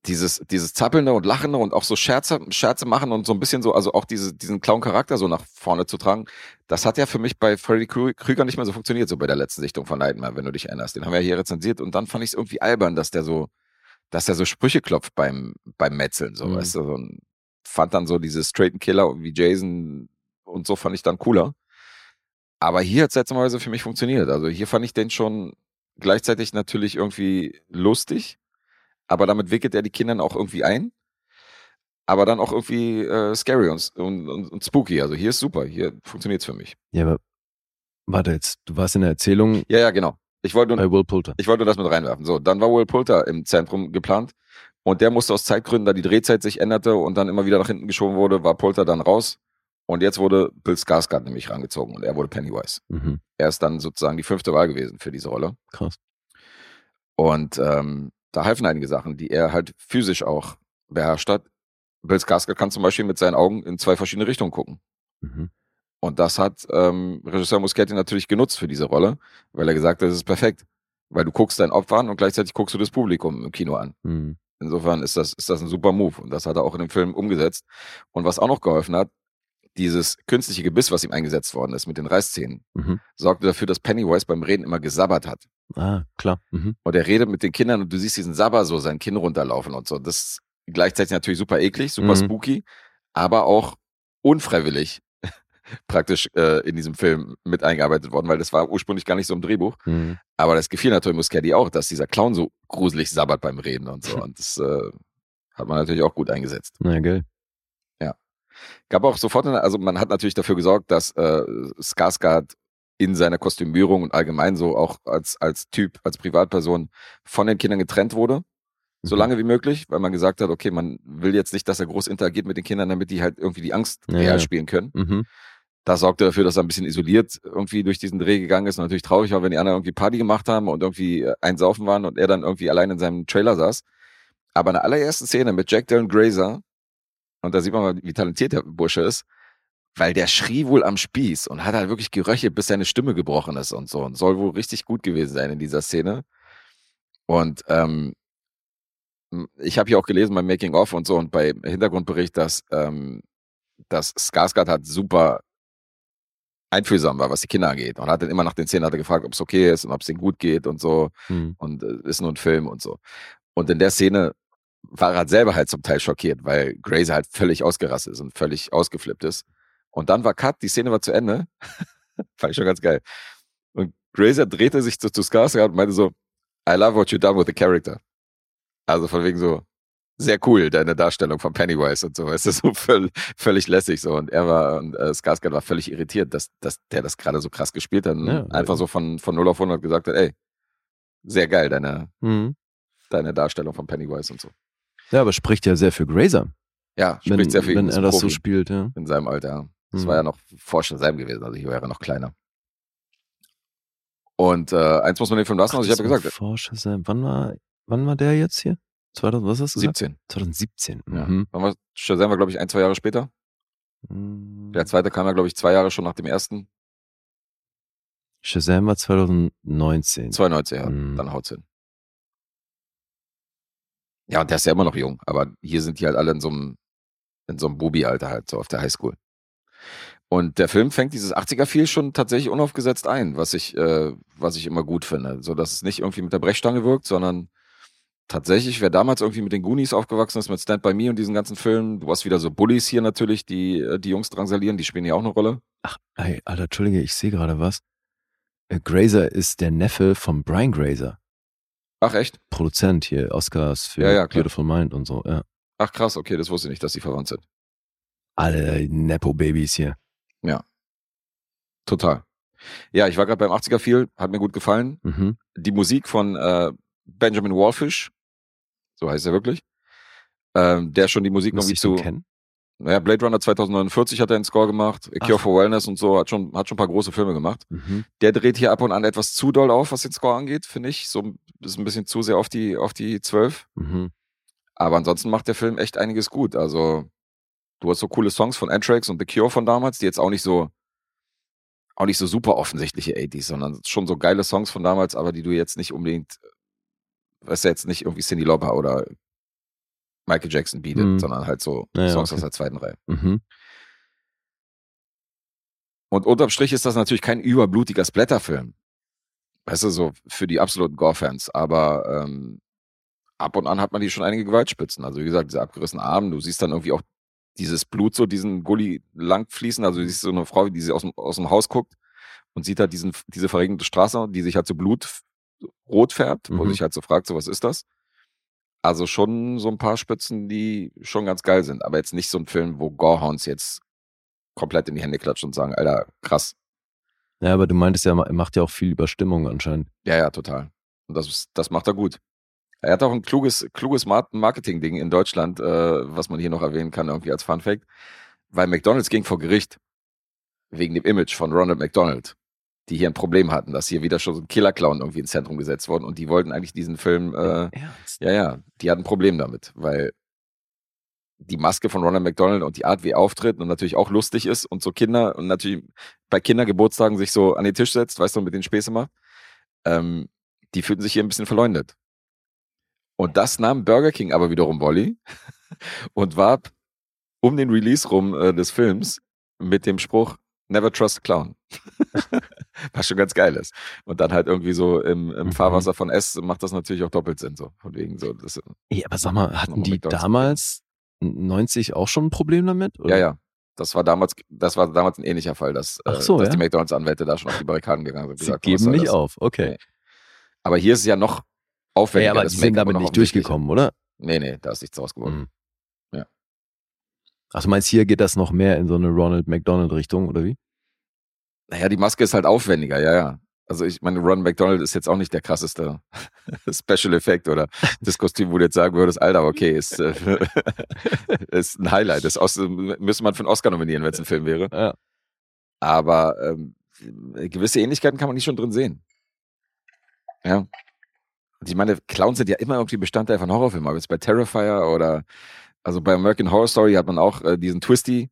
dieses, dieses Zappelnde und Lachende und auch so Scherze, Scherze machen und so ein bisschen so, also auch diese, diesen Clown-Charakter so nach vorne zu tragen, das hat ja für mich bei Freddy Krü- Krüger nicht mehr so funktioniert, so bei der letzten Sichtung von Nightmare, wenn du dich erinnerst. Den haben wir ja hier rezensiert und dann fand ich es irgendwie albern, dass der so, dass der so Sprüche klopft beim, beim Metzeln, so, Mhm. weißt du, so fand dann so diese straighten Killer wie Jason und so fand ich dann cooler. Aber hier hat es seltsamerweise für mich funktioniert. Also hier fand ich den schon gleichzeitig natürlich irgendwie lustig, aber damit wickelt er die Kinder auch irgendwie ein. Aber dann auch irgendwie äh, scary und, und, und, spooky. Also hier ist super, hier funktioniert's für mich. Ja, aber warte jetzt, du warst in der Erzählung Ja, ja, genau. Ich wollte nur, Will Poulter. ich wollte nur das mit reinwerfen. So, dann war Will Poulter im Zentrum geplant und der musste aus Zeitgründen, da die Drehzeit sich änderte und dann immer wieder nach hinten geschoben wurde, war Poulter dann raus. Und jetzt wurde Bill Skarsgård nämlich rangezogen und er wurde Pennywise. Mhm. Er ist dann sozusagen die fünfte Wahl gewesen für diese Rolle. Krass. Und ähm, da helfen einige Sachen, die er halt physisch auch beherrscht hat. Bill Skarsgård kann zum Beispiel mit seinen Augen in zwei verschiedene Richtungen gucken. Mhm. Und das hat ähm, Regisseur Muschietti natürlich genutzt für diese Rolle, weil er gesagt hat, das ist perfekt. Weil du guckst dein Opfer an und gleichzeitig guckst du das Publikum im Kino an. Mhm. Insofern ist das, ist das ein super Move. Und das hat er auch in dem Film umgesetzt. Und was auch noch geholfen hat, dieses künstliche Gebiss, was ihm eingesetzt worden ist mit den Reißzähnen, Mhm. sorgte dafür, dass Pennywise beim Reden immer gesabbert hat. Ah, klar. Mhm. Und er redet mit den Kindern und du siehst diesen Sabber so sein Kinn runterlaufen und so. Das ist gleichzeitig natürlich super eklig, super Mhm. spooky, aber auch unfreiwillig praktisch äh, in diesem Film mit eingearbeitet worden, weil das war ursprünglich gar nicht so im Drehbuch. Mhm. Aber das gefiel natürlich Muschietti auch, dass dieser Clown so gruselig sabbert beim Reden und so. Und das äh, hat man natürlich auch gut eingesetzt. Na, geil. Gab auch sofort, eine, also man hat natürlich dafür gesorgt, dass äh, Skarsgård in seiner Kostümierung und allgemein so auch als, als Typ, als Privatperson von den Kindern getrennt wurde. So Mhm. lange wie möglich, weil man gesagt hat, okay, man will jetzt nicht, dass er groß interagiert mit den Kindern, damit die halt irgendwie die Angst Ja, real ja. spielen können. Mhm. Das sorgte dafür, dass er ein bisschen isoliert irgendwie durch diesen Dreh gegangen ist und natürlich traurig war, wenn die anderen irgendwie Party gemacht haben und irgendwie äh, einsaufen waren und er dann irgendwie allein in seinem Trailer saß. Aber in der allerersten Szene mit Jack Dylan Grazer, und da sieht man mal, wie talentiert der Bursche ist, weil der schrie wohl am Spieß und hat halt wirklich geröchelt, bis seine Stimme gebrochen ist und so und soll wohl richtig gut gewesen sein in dieser Szene. Und ähm, ich habe hier auch gelesen beim Making of und so und bei Hintergrundbericht, dass ähm, dass Skarsgård hat super einfühlsam war, was die Kinder angeht. Und hat dann immer nach den Szenen hat er gefragt, ob es okay ist und ob es denen gut geht und so. Mhm. Und äh, ist nur ein Film und so. Und in der Szene war halt selber halt zum Teil schockiert, weil Grazer halt völlig ausgerastet ist und völlig ausgeflippt ist. Und dann war Cut, die Szene war zu Ende. Fand ich schon ganz geil. Und Grazer drehte sich zu, zu Skarsgård und meinte so, I love what you done with the character. Also von wegen so, sehr cool, deine Darstellung von Pennywise und so. Es ist so völ, völlig lässig so. Und er war, und äh, Skarsgård war völlig irritiert, dass, dass der das gerade so krass gespielt hat. Ja, einfach so von, von 0 auf 100 gesagt hat, ey, sehr geil, deine, Mhm. deine Darstellung von Pennywise und so. Ja, aber spricht ja sehr für Grazer, Ja, wenn, spricht sehr viel wenn er das so spielt, ja. in seinem Alter. ja. Das Mhm. war ja noch vor Shazam gewesen, also hier wäre er noch kleiner. Und äh, eins muss man den Film lassen, also ich Ach, habe gesagt, Vor Shazam. Wann war, wann war der jetzt hier? 2000, was hast du gesagt? 17. 2017. Ja. Mhm. Wann war, Shazam war, glaube ich, ein, zwei Jahre später. Mhm. Der zweite kam ja, glaube ich, zwei Jahre schon nach dem ersten. Shazam war 2019. 92, ja, Mhm. dann haut's hin. Ja, und der ist ja immer noch jung, aber hier sind die halt alle in so einem, in so einem Bubi-Alter halt, so auf der Highschool. Und der Film fängt dieses 80er-Feel schon tatsächlich unaufgesetzt ein, was ich, äh, was ich immer gut finde. So dass es nicht irgendwie mit der Brechstange wirkt, sondern tatsächlich, wer damals irgendwie mit den Goonies aufgewachsen ist, mit Stand By Me und diesen ganzen Filmen, du hast wieder so Bullies hier natürlich, die äh, die Jungs drangsalieren, die spielen ja auch eine Rolle. Ach, ey, Alter, Entschuldige, ich sehe gerade was. Äh, Grazer ist der Neffe von Brian Grazer. Ach echt? Produzent hier, Oscars für Ja, ja. Beautiful Mind und so, ja. Ach krass, okay, das wusste ich nicht, dass die verwandt sind. Alle Nepo-Babys hier. Total. Ja, ich war gerade beim 80er Feel, hat mir gut gefallen. Mhm. Die Musik von äh, Benjamin Wallfish, so heißt er wirklich, ähm, der schon die Musik Muss irgendwie zu, kennen? Naja, Blade Runner 2049 hat er einen Score gemacht, A Cure Ach. for Wellness und so, hat schon, hat schon ein paar große Filme gemacht. Mhm. Der dreht hier ab und an etwas zu doll auf, was den Score angeht, finde ich. So ist ein bisschen zu sehr auf die, auf die 12. Mhm. Aber ansonsten macht der Film echt einiges gut. Also, du hast so coole Songs von Anthrax und The Cure von damals, die jetzt auch nicht so, auch nicht so super offensichtliche 80s, sondern schon so geile Songs von damals, aber die du jetzt nicht unbedingt, weißt du, jetzt nicht irgendwie Cindy Lauper oder Michael Jackson bietet, Mhm. sondern halt so Ja, ja, Songs okay. aus der zweiten Reihe. Mhm. Und unterm Strich ist das natürlich kein überblutiger Splatterfilm. Weißt du, so für die absoluten Gore-Fans. Aber ähm, ab und an hat man die schon einige Gewaltspitzen. Also wie gesagt, diese abgerissenen Arme, du siehst dann irgendwie auch dieses Blut so diesen Gully lang fließen. Also du siehst so eine Frau, die sie aus dem, aus dem Haus guckt und sieht halt diesen, diese verregnete Straße, die sich halt so Blut f- rot färbt, wo Mhm. sich halt so fragt, so was ist das? Also schon so ein paar Spitzen, die schon ganz geil sind. Aber jetzt nicht so ein Film, wo Gorehounds jetzt komplett in die Hände klatschen und sagen, Alter, krass. Ja, aber du meintest ja, er macht ja auch viel über Stimmung anscheinend. Ja, ja, total. Und das, ist- das macht er gut. Er hat auch ein kluges, kluges Mar- Marketing-Ding in Deutschland, äh, was man hier noch erwähnen kann, irgendwie als Fun Fact. Weil McDonalds ging vor Gericht wegen dem Image von Ronald McDonald, die hier ein Problem hatten, dass hier wieder schon so ein Killer-Clown irgendwie ins Zentrum gesetzt worden und die wollten eigentlich diesen Film, äh, ja, ja, die hatten ein Problem damit, weil die Maske von Ronald McDonald und die Art, wie er auftritt und natürlich auch lustig ist und so Kinder und natürlich bei Kindergeburtstagen sich so an den Tisch setzt, weißt du, mit den Späße macht, ähm, die fühlten sich hier ein bisschen verleumdet. Und das nahm Burger King aber wiederum Wolli und warb um den Release rum äh, des Films mit dem Spruch Never trust a clown. Was schon ganz geil ist. Und dann halt irgendwie so im, im Mhm. Fahrwasser von S macht das natürlich auch doppelt Sinn. So. Von wegen so. Das, Ja, aber sag mal, hatten die damals 90 auch schon ein Problem damit? oder? ja, ja. Das war damals, das war damals ein ähnlicher Fall, dass, äh, so, dass ja? die McDonalds-Anwälte da schon auf die Barrikaden gegangen sind. Sie gesagt, geben nicht das? auf, okay. Nee. Aber hier ist es ja noch aufwendiger. Ja, aber die sind damit nicht durchgekommen, oder? Nee, nee, da ist nichts draus geworden. Mhm. Ja. Ach, du meinst, hier geht das noch mehr in so eine Ronald McDonald-Richtung, oder wie? Naja, die Maske ist halt aufwendiger, ja, ja. Also ich meine, Ron McDonald ist jetzt auch nicht der krasseste Special Effekt oder das Kostüm, wo du jetzt sagen würdest, Alter, okay, ist, äh, ist ein Highlight. Das müsste man für einen Oscar nominieren, wenn es ein Film wäre. Ja. Aber ähm, gewisse Ähnlichkeiten kann man nicht schon drin sehen. Ja. Und ich meine, Clowns sind ja immer irgendwie Bestandteil von Horrorfilmen. Aber jetzt bei Terrifier oder also bei American Horror Story hat man auch äh, diesen Twisty,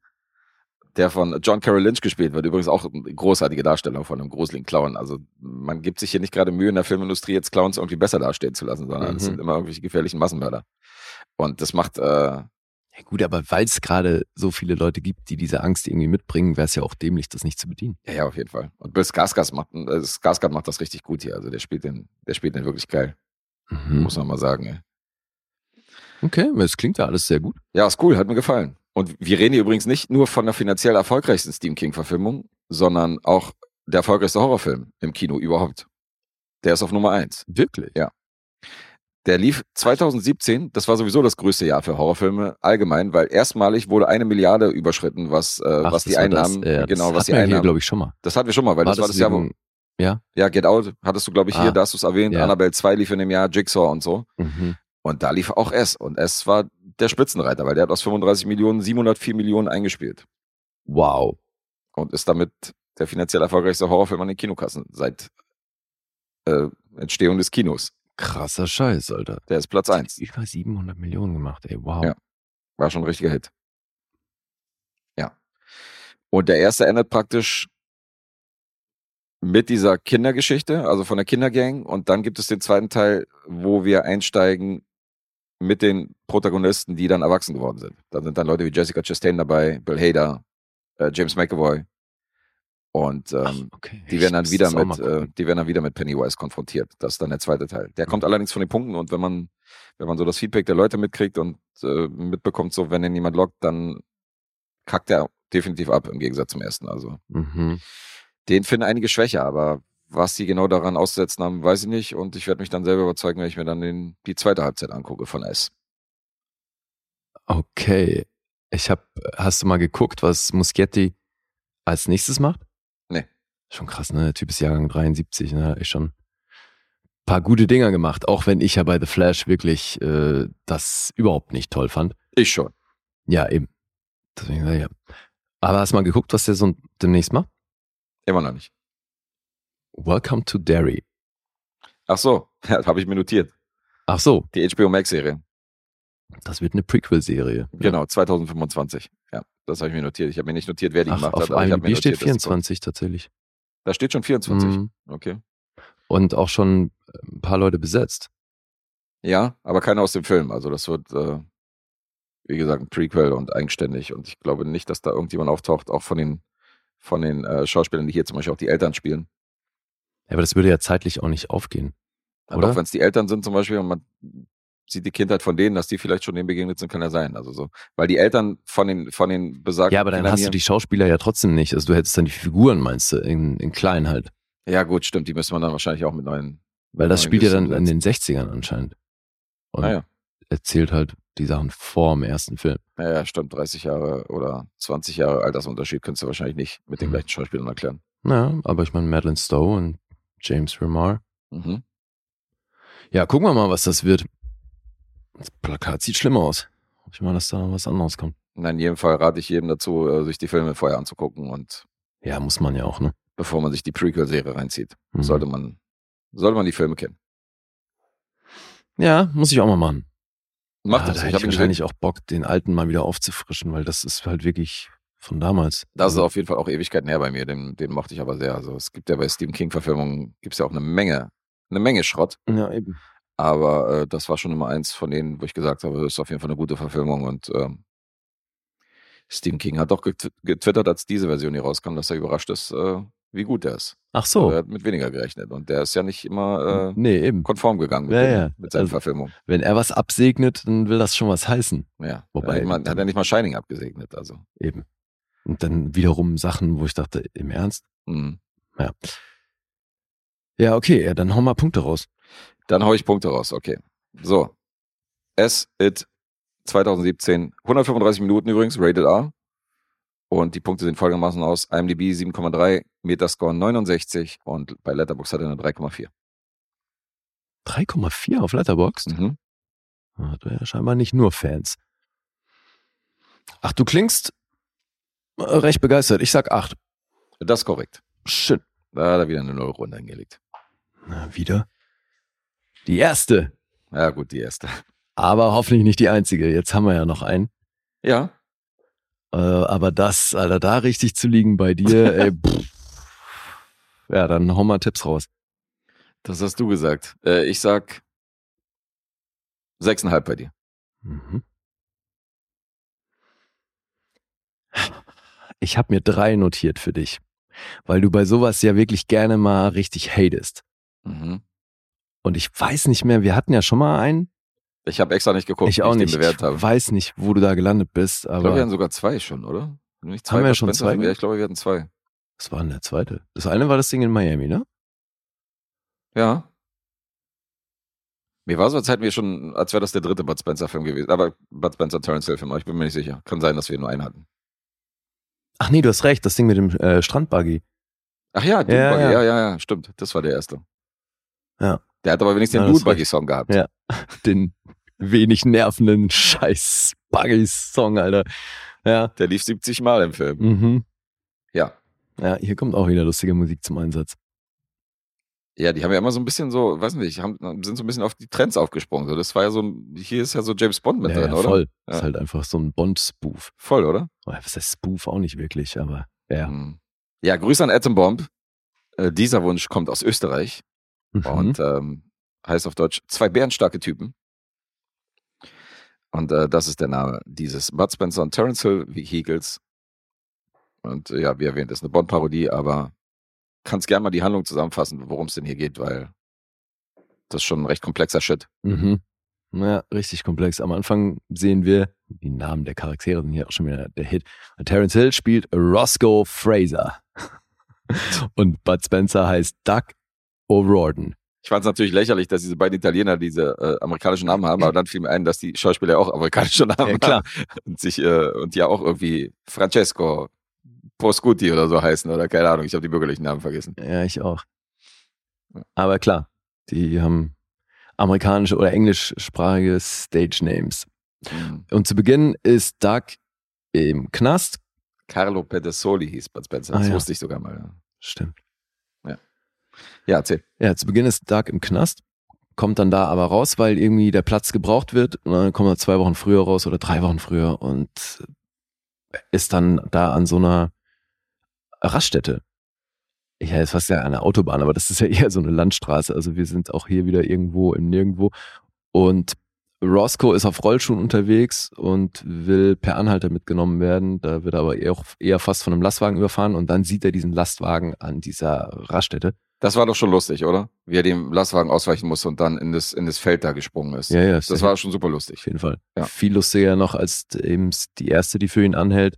der von John Carroll Lynch gespielt wird. Übrigens auch eine großartige Darstellung von einem gruseligen Clown. Also man gibt sich hier nicht gerade Mühe in der Filmindustrie, jetzt Clowns irgendwie besser dastehen zu lassen, sondern es Mhm. sind immer irgendwelche gefährlichen Massenmörder. Und das macht, äh, Ja gut, aber weil es gerade so viele Leute gibt, die diese Angst irgendwie mitbringen, wäre es ja auch dämlich, das nicht zu bedienen. ja, ja, auf jeden Fall. Und Bill Skarsgård macht, äh, Skarsgård macht das richtig gut hier. Also der spielt den, der spielt den wirklich geil. Mhm. Muss man mal sagen. Ey. Okay, es klingt ja alles sehr gut. Ja, ist cool, hat mir gefallen. Und wir reden hier übrigens nicht nur von der finanziell erfolgreichsten Stephen King-Verfilmung, sondern auch der erfolgreichste Horrorfilm im Kino überhaupt. Der ist auf Nummer eins. Wirklich? Ja. Der lief 2017, das war sowieso das größte Jahr für Horrorfilme allgemein, weil erstmalig wurde eine Milliarde überschritten, was, äh, Ach, was die war Einnahmen, das, ja, genau, das was die hatten wir hier, Einnahmen. glaube ich, schon mal. das hatten wir schon mal, weil das, war das Jahr, wo, Ja? ja, Get Out hattest du, glaube ich, hier, Ah, da hast du es erwähnt, ja. Annabelle 2 lief in dem Jahr, Jigsaw und so. Mhm. Und da lief auch S. Und S war der Spitzenreiter, weil der hat aus 35 Millionen 704 Millionen eingespielt. Wow. Und ist damit der finanziell erfolgreichste Horrorfilm an den Kinokassen seit äh, Entstehung des Kinos. Krasser Scheiß, Alter. Der ist Platz eins. Über 700 Millionen gemacht, ey. Wow. Ja. War schon ein richtiger Hit. Ja. Und der erste endet praktisch mit dieser Kindergeschichte, also von der Kindergang. Und dann gibt es den zweiten Teil, wo wir einsteigen mit den Protagonisten, die dann erwachsen geworden sind. Da sind dann Leute wie Jessica Chastain dabei, Bill Hader, äh, James McAvoy. Und Ach, ähm, okay. die werden dann wieder mit, äh, die werden dann wieder mit Pennywise konfrontiert. Das ist dann der zweite Teil. Der kommt allerdings von den Punkten und wenn man, wenn man so das Feedback der Leute mitkriegt und äh, mitbekommt, so wenn ihn jemand lockt, dann kackt er definitiv ab im Gegensatz zum ersten. Also Mhm. den finden einige schwächer, aber was die genau daran auszusetzen haben, weiß ich nicht. Und ich werde mich dann selber überzeugen, wenn ich mir dann den, die zweite Halbzeit angucke von S. Okay. Ich hab, hast du mal geguckt, was Muschietti als nächstes macht? Nee. Schon krass, ne? Der Typ ist Jahrgang 73, ne? Echt schon ein paar gute Dinger gemacht, auch wenn ich ja bei The Flash wirklich äh, das überhaupt nicht toll fand. Ich schon. Ja, eben. Deswegen, ich ja. Aber hast du mal geguckt, was der so demnächst macht? Immer noch nicht. Welcome to Derry. Ach so, ja, habe ich mir notiert. Ach so, Die HBO Max-Serie. das wird eine Prequel-Serie. Genau, 2025. Ja, das habe ich mir notiert. Ich habe mir nicht notiert, wer die Ach, gemacht auf hat. mir IMDb steht notiert, dass die kommt. 24 tatsächlich. Da steht schon 24. Mhm. Okay. Und auch schon ein paar Leute besetzt. Ja, aber keiner aus dem Film. Also das wird, äh, wie gesagt, ein Prequel und eigenständig. Und ich glaube nicht, dass da irgendjemand auftaucht, auch von den, von den äh, Schauspielern, die hier zum Beispiel auch die Eltern spielen. Ja, aber das würde ja zeitlich auch nicht aufgehen. Aber Oder? auch wenn es die Eltern sind zum Beispiel und man sieht die Kindheit von denen, dass die vielleicht schon denen begegnet sind, kann ja sein. Also so, weil die Eltern von den, von den besagten Ja, aber dann Kindern hast du die Schauspieler ja trotzdem nicht. Also du hättest dann die Figuren, meinst du, in, in klein halt. Ja, gut, stimmt. Die müsste man dann wahrscheinlich auch mit neuen. Weil das Neuen spielt ja dann in den 60ern anscheinend. Und Ah ja. erzählt halt die Sachen vor dem ersten Film. Ja, ja, stimmt. 30 Jahre oder 20 Jahre Altersunterschied könntest du wahrscheinlich nicht mit den Mhm. gleichen Schauspielern erklären. Naja, aber ich meine Madeline Stowe und James Remar. Mhm. Ja, gucken wir mal, was das wird. Das Plakat sieht schlimm aus. Hoffe ich mal, dass da was anderes kommt. Na, in jedem Fall rate ich jedem dazu, äh, sich die Filme vorher anzugucken und Ja, muss man ja auch, ne? bevor man sich die Prequel-Serie reinzieht, Mhm. sollte man, sollte man die Filme kennen. Ja, muss ich auch mal machen. Macht ja, das. Da Ich habe wahrscheinlich auch Bock, den alten mal wieder aufzufrischen, weil das ist halt wirklich von damals. Das ist auf jeden Fall auch Ewigkeiten her bei mir. Den, den mochte ich aber sehr. Also es gibt ja bei Stephen King-Verfilmungen gibt's ja auch eine Menge, eine Menge Schrott. Ja, eben. Aber äh, das war schon immer eins von denen, wo ich gesagt habe, das ist auf jeden Fall eine gute Verfilmung. Und ähm, Stephen King hat doch getw- getwittert, als diese Version hier rauskam, dass er überrascht ist, äh, wie gut der ist. Ach Also so. er hat mit weniger gerechnet. Und der ist ja nicht immer äh, nee, eben. konform gegangen mit, Ja, dem, ja. mit seinen Also- Verfilmungen. Wenn er was absegnet, dann will das schon was heißen. Ja. Wobei- man, hat er nicht mal Shining abgesegnet. Also. Eben. Und dann wiederum Sachen, wo ich dachte, im Ernst? Mhm. Ja, okay, ja, dann hau mal Punkte raus. Dann hau ich Punkte raus, okay. So. S It 2017, 135 Minuten übrigens, Rated R. Und die Punkte sehen folgendermaßen aus: IMDb 7,3, Metascore 69 und bei Letterboxd hat er eine 3,4. 3,4 auf Letterboxd? Mhm. Hat er ja scheinbar nicht nur Fans. Ach, du klingst recht begeistert. Ich sag 8. Das ist korrekt. Schön. Da hat er wieder eine Nullrunde hingelegt. Na, wieder. Die erste. Ja, gut, die erste. Aber hoffentlich nicht die einzige. Jetzt haben wir ja noch einen. Ja, Äh, aber das, Alter, da richtig zu liegen bei dir, ey, pff. Ja, dann hau mal Tipps raus. das hast du gesagt. Äh, ich sag 6,5 bei dir. Mhm. Ich habe mir drei notiert für dich, weil du bei sowas ja wirklich gerne mal richtig hatest. Mhm. Und ich weiß nicht mehr, wir hatten ja schon mal einen. Ich habe extra nicht geguckt, ich auch ich nicht. den bewertet Ich habe. weiß nicht, wo du da gelandet bist, Ich glaube, wir aber hatten sogar zwei schon, oder? Nicht Haben wir Bud schon zwei? Ja, ich glaube, wir hatten zwei. was war denn der zweite? Das eine war das Ding in Miami, ne? Ja. Mir war so, als hätten wir schon, als wäre das der dritte Bud Spencer-Film gewesen. Aber Bud Spencer Terrence Hill-Film, aber ich bin mir nicht sicher. Kann sein, dass wir nur einen hatten. Ach nee, du hast recht, das Ding mit dem äh, Strandbuggy. Ach ja, Dune Ja, Buggy. ja. Ja, ja, ja, stimmt. Das war der erste. Ja. Der hat aber wenigstens Ja, den Dune ist Buggy-Song gehabt. Ja. Den wenig nervenden scheiß Buggy-Song, Alter. Ja. Der lief 70 Mal im Film. Mhm. Ja. Ja, hier kommt auch wieder lustige Musik zum Einsatz. Ja, die haben ja immer so ein bisschen so, weiß nicht, haben, sind so ein bisschen auf die Trends aufgesprungen. So, das war ja so, ein- hier ist ja so James Bond mit ja, drin, ja, oder? voll. Ja. Ist halt einfach so ein Bond-Spoof. Voll, oder? Oder Was heißt Spoof auch nicht wirklich, aber ja. Mhm. Ja, Grüße an Atom Bomb. Äh, dieser Wunsch kommt aus Österreich. Mhm. und ähm, heißt auf Deutsch zwei bärenstarke Typen. Und äh, das ist der Name dieses Bud Spencer und Terence Hill Vehicles. Und äh, ja, wie erwähnt, ist eine Bond-Parodie, aber kannst gerne mal die Handlung zusammenfassen, worum es denn hier geht, weil das ist schon ein recht komplexer Shit. Mhm. Ja, richtig komplex. Am Anfang sehen wir, die Namen der Charaktere sind hier auch schon wieder der Hit. Terence Hill spielt Roscoe Fraser. Und Bud Spencer heißt Doug O'Riordan. Ich fand es natürlich lächerlich, dass diese beiden Italiener diese äh, amerikanischen Namen haben, aber dann fiel mir ein, dass die Schauspieler auch amerikanische Namen Ja, klar. haben und sich äh, und ja auch irgendwie Francesco Proscuti oder so heißen oder keine Ahnung, ich habe die bürgerlichen Namen vergessen. Ja, ich auch. Aber klar, die haben amerikanische oder englischsprachige Stage Names. Mhm. Und zu Beginn ist Doug im Knast. Carlo Pedesoli hieß Bud Spencer, Ah, das ja. wusste ich sogar mal. ja. Stimmt. Ja, erzähl. Ja, zu Beginn ist Doug im Knast, kommt dann da aber raus, weil irgendwie der Platz gebraucht wird. Und dann kommt er zwei Wochen früher raus oder drei Wochen früher und ist dann da an so einer Raststätte. Ja, es fast ja eine Autobahn, aber das ist ja eher so eine Landstraße. Also wir sind auch hier wieder irgendwo im Nirgendwo. Und Roscoe ist auf Rollschuhen unterwegs und will per Anhalter mitgenommen werden. Da wird er aber eher, auch eher fast von einem Lastwagen überfahren und dann sieht er diesen Lastwagen an dieser Raststätte. Das war doch schon lustig, oder? Wie er dem Lastwagen ausweichen musste und dann in das, in das Feld da gesprungen ist. Ja, ja, das war schon super lustig. Auf jeden Fall. Ja. Viel lustiger noch als eben die erste, die für ihn anhält,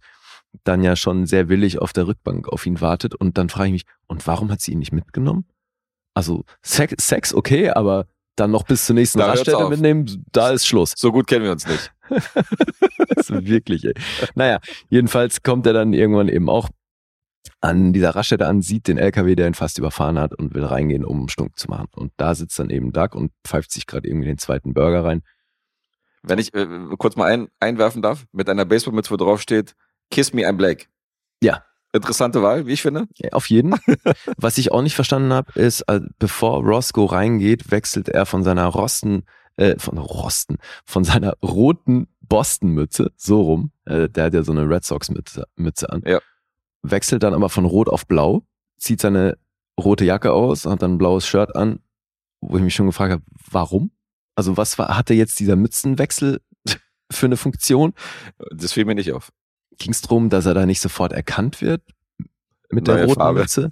dann ja schon sehr willig auf der Rückbank auf ihn wartet. Und dann frage ich mich, und warum hat sie ihn nicht mitgenommen? Also Sex, Sex okay, aber dann noch bis zur nächsten Da Raststätte mitnehmen, da ist Schluss. So gut kennen wir uns nicht. Wirklich, ey. Naja, jedenfalls kommt er dann irgendwann eben auch an dieser Raststätte an, sieht den LKW, der ihn fast überfahren hat und will reingehen, um Stunk zu machen. Und da sitzt dann eben Doug und pfeift sich gerade irgendwie den zweiten Burger rein. Wenn ich äh, kurz mal ein, einwerfen darf, mit einer Baseballmütze, wo drauf steht, Kiss me, I'm Blake. Ja. Interessante Wahl, wie ich finde. Ja, Auf jeden. Was ich auch nicht verstanden habe, ist, äh, bevor Roscoe reingeht, wechselt er von seiner Rosten, äh, von Rosten, von seiner roten Boston-Mütze, so rum, äh, der hat ja so eine Red Sox-Mütze Mütze an, Ja. wechselt dann aber von rot auf blau, zieht seine rote Jacke aus, hat dann ein blaues Shirt an, wo ich mich schon gefragt habe, warum? Also was war, hatte jetzt dieser Mützenwechsel für eine Funktion? Das fiel mir nicht auf. Ging es darum, dass er da nicht sofort erkannt wird mit der Neue roten Farbe. Mütze?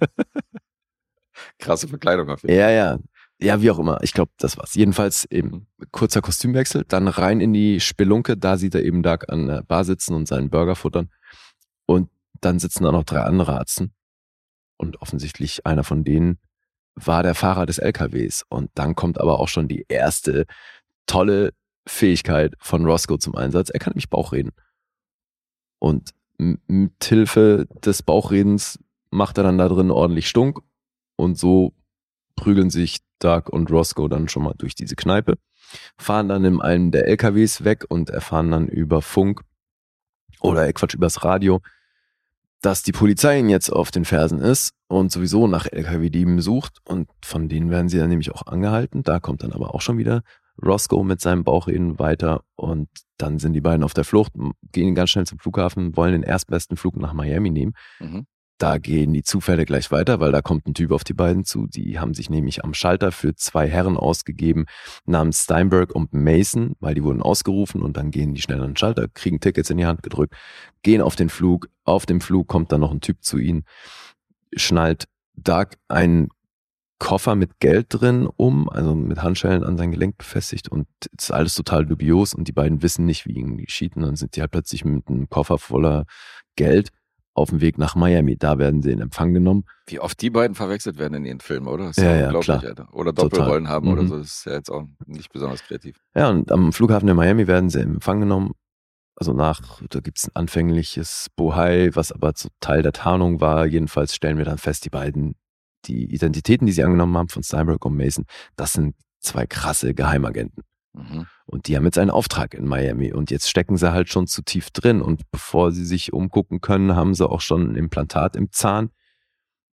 Krasse Verkleidung auf jeden Ja, ja. Ja, wie auch immer. Ich glaube, das war's. Jedenfalls eben kurzer Kostümwechsel, dann rein in die Spelunke. Da sieht er eben Doug an der Bar sitzen und seinen Burger futtern. Und dann sitzen da noch drei andere Arzten. Und offensichtlich einer von denen war der Fahrer des LKWs. Und dann kommt aber auch schon die erste tolle Fähigkeit von Roscoe zum Einsatz. Er kann nämlich Bauchreden. Und mit Hilfe des Bauchredens macht er dann da drin ordentlich Stunk. Und so prügeln sich Doug und Roscoe dann schon mal durch diese Kneipe, fahren dann in einem der LKWs weg und erfahren dann über Funk oder äh, Quatsch, übers Radio, dass die Polizei ihnen jetzt auf den Fersen ist und sowieso nach LKW-Dieben sucht und von denen werden sie dann nämlich auch angehalten. Da kommt dann aber auch schon wieder Roscoe mit seinem Bauchreden weiter und dann sind die beiden auf der Flucht, gehen ganz schnell zum Flughafen, wollen den erstbesten Flug nach Miami nehmen. Mhm. Da gehen die Zufälle gleich weiter, weil da kommt ein Typ auf die beiden zu. Die haben sich nämlich am Schalter für zwei Herren ausgegeben, namens Steinberg und Mason, weil die wurden ausgerufen und dann gehen die schnell an den Schalter, kriegen Tickets in die Hand gedrückt, gehen auf den Flug. Auf dem Flug kommt dann noch ein Typ zu ihnen, schnallt Doug einen Koffer mit Geld drin um, also mit Handschellen an sein Gelenk befestigt und es ist alles total dubios und die beiden wissen nicht, wie ihnen geschieht und dann sind die halt plötzlich mit einem Koffer voller Geld auf dem Weg nach Miami. Da werden sie in Empfang genommen. Wie oft die beiden verwechselt werden in ihren Filmen, oder? Das Ja, ja, unglaublich, klar. Alter. Oder. Doppelrollen haben oder Mhm. so. Das ist ja jetzt auch nicht besonders kreativ. Ja, und am Flughafen in Miami werden sie in Empfang genommen. Also nach, da gibt's ein anfängliches Bohai, was aber so Teil der Tarnung war. Jedenfalls stellen wir dann fest, die beiden, die Identitäten, die sie angenommen haben von Steinberg und Mason, das sind zwei krasse Geheimagenten. Mhm. Und die haben jetzt einen Auftrag in Miami und jetzt stecken sie halt schon zu tief drin und bevor sie sich umgucken können, haben sie auch schon ein Implantat im Zahn,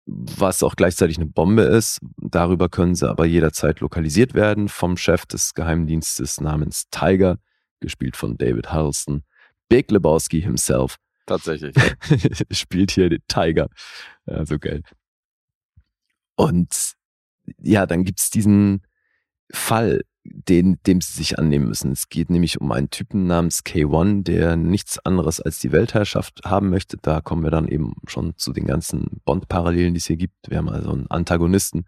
was auch gleichzeitig eine Bombe ist. Darüber können sie aber jederzeit lokalisiert werden vom Chef des Geheimdienstes namens Tiger, gespielt von David Huddleston. Big Lebowski himself Tatsächlich. spielt hier den Tiger. Ja, so geil. Und ja, dann gibt's diesen Fall, den, dem sie sich annehmen müssen. Es geht nämlich um einen Typen namens K1, der nichts anderes als die Weltherrschaft haben möchte. Da kommen wir dann eben schon zu den ganzen Bond-Parallelen, die es hier gibt. Wir haben also einen Antagonisten,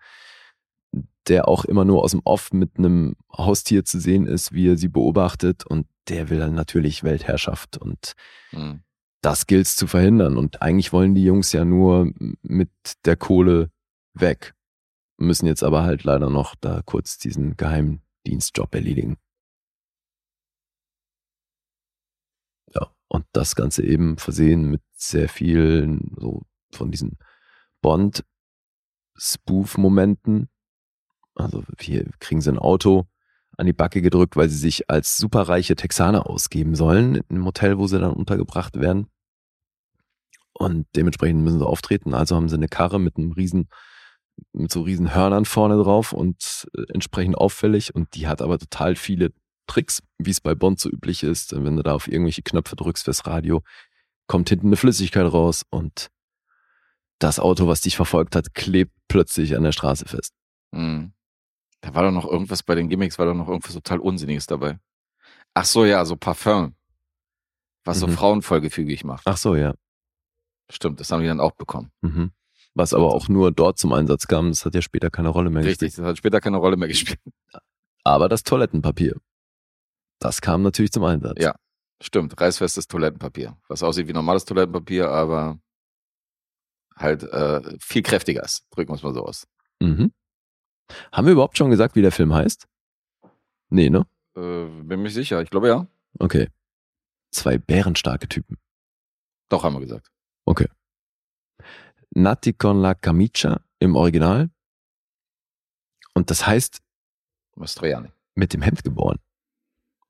der auch immer nur aus dem Off mit einem Haustier zu sehen ist, wie er sie beobachtet. Und der will dann natürlich Weltherrschaft. Und Mhm. das gilt's zu verhindern. Und eigentlich wollen die Jungs ja nur mit der Kohle weg. Müssen jetzt aber halt leider noch da kurz diesen Geheimdienstjob erledigen. Ja, und das Ganze eben versehen mit sehr vielen so von diesen Bond-Spoof-Momenten. Also hier kriegen sie ein Auto an die Backe gedrückt, weil sie sich als superreiche Texaner ausgeben sollen im Hotel, wo sie dann untergebracht werden. Und dementsprechend müssen sie auftreten. Also haben sie eine Karre mit einem riesen, mit so riesen Hörnern vorne drauf und äh, entsprechend auffällig. Und die hat aber total viele Tricks, wie es bei Bond so üblich ist. Wenn du da auf irgendwelche Knöpfe drückst fürs Radio, kommt hinten eine Flüssigkeit raus und das Auto, was dich verfolgt hat, klebt plötzlich an der Straße fest. Mhm. Da war doch noch irgendwas bei den Gimmicks, war doch noch irgendwas total Unsinniges dabei. Ach so, ja, so Parfum. Was so Mhm. Frauen vollgefügig macht. Ach so, ja. Stimmt, das haben die dann auch bekommen. Mhm. Was aber auch nur dort zum Einsatz kam, das hat ja später keine Rolle mehr gespielt. Richtig, das hat später keine Rolle mehr gespielt. Aber das Toilettenpapier, das kam natürlich zum Einsatz. Ja. Stimmt, reißfestes Toilettenpapier. Was aussieht wie normales Toilettenpapier, aber halt äh, viel kräftiger ist. Drücken wir es mal so aus. Mhm. Haben wir überhaupt schon gesagt, wie der Film heißt? Nee, ne? Äh, bin mich sicher, ich glaube ja. Okay. Zwei bärenstarke Typen. Doch, haben wir gesagt. Nati con la camicia im Original. Und das heißt, Mastroianni. mit dem Hemd geboren.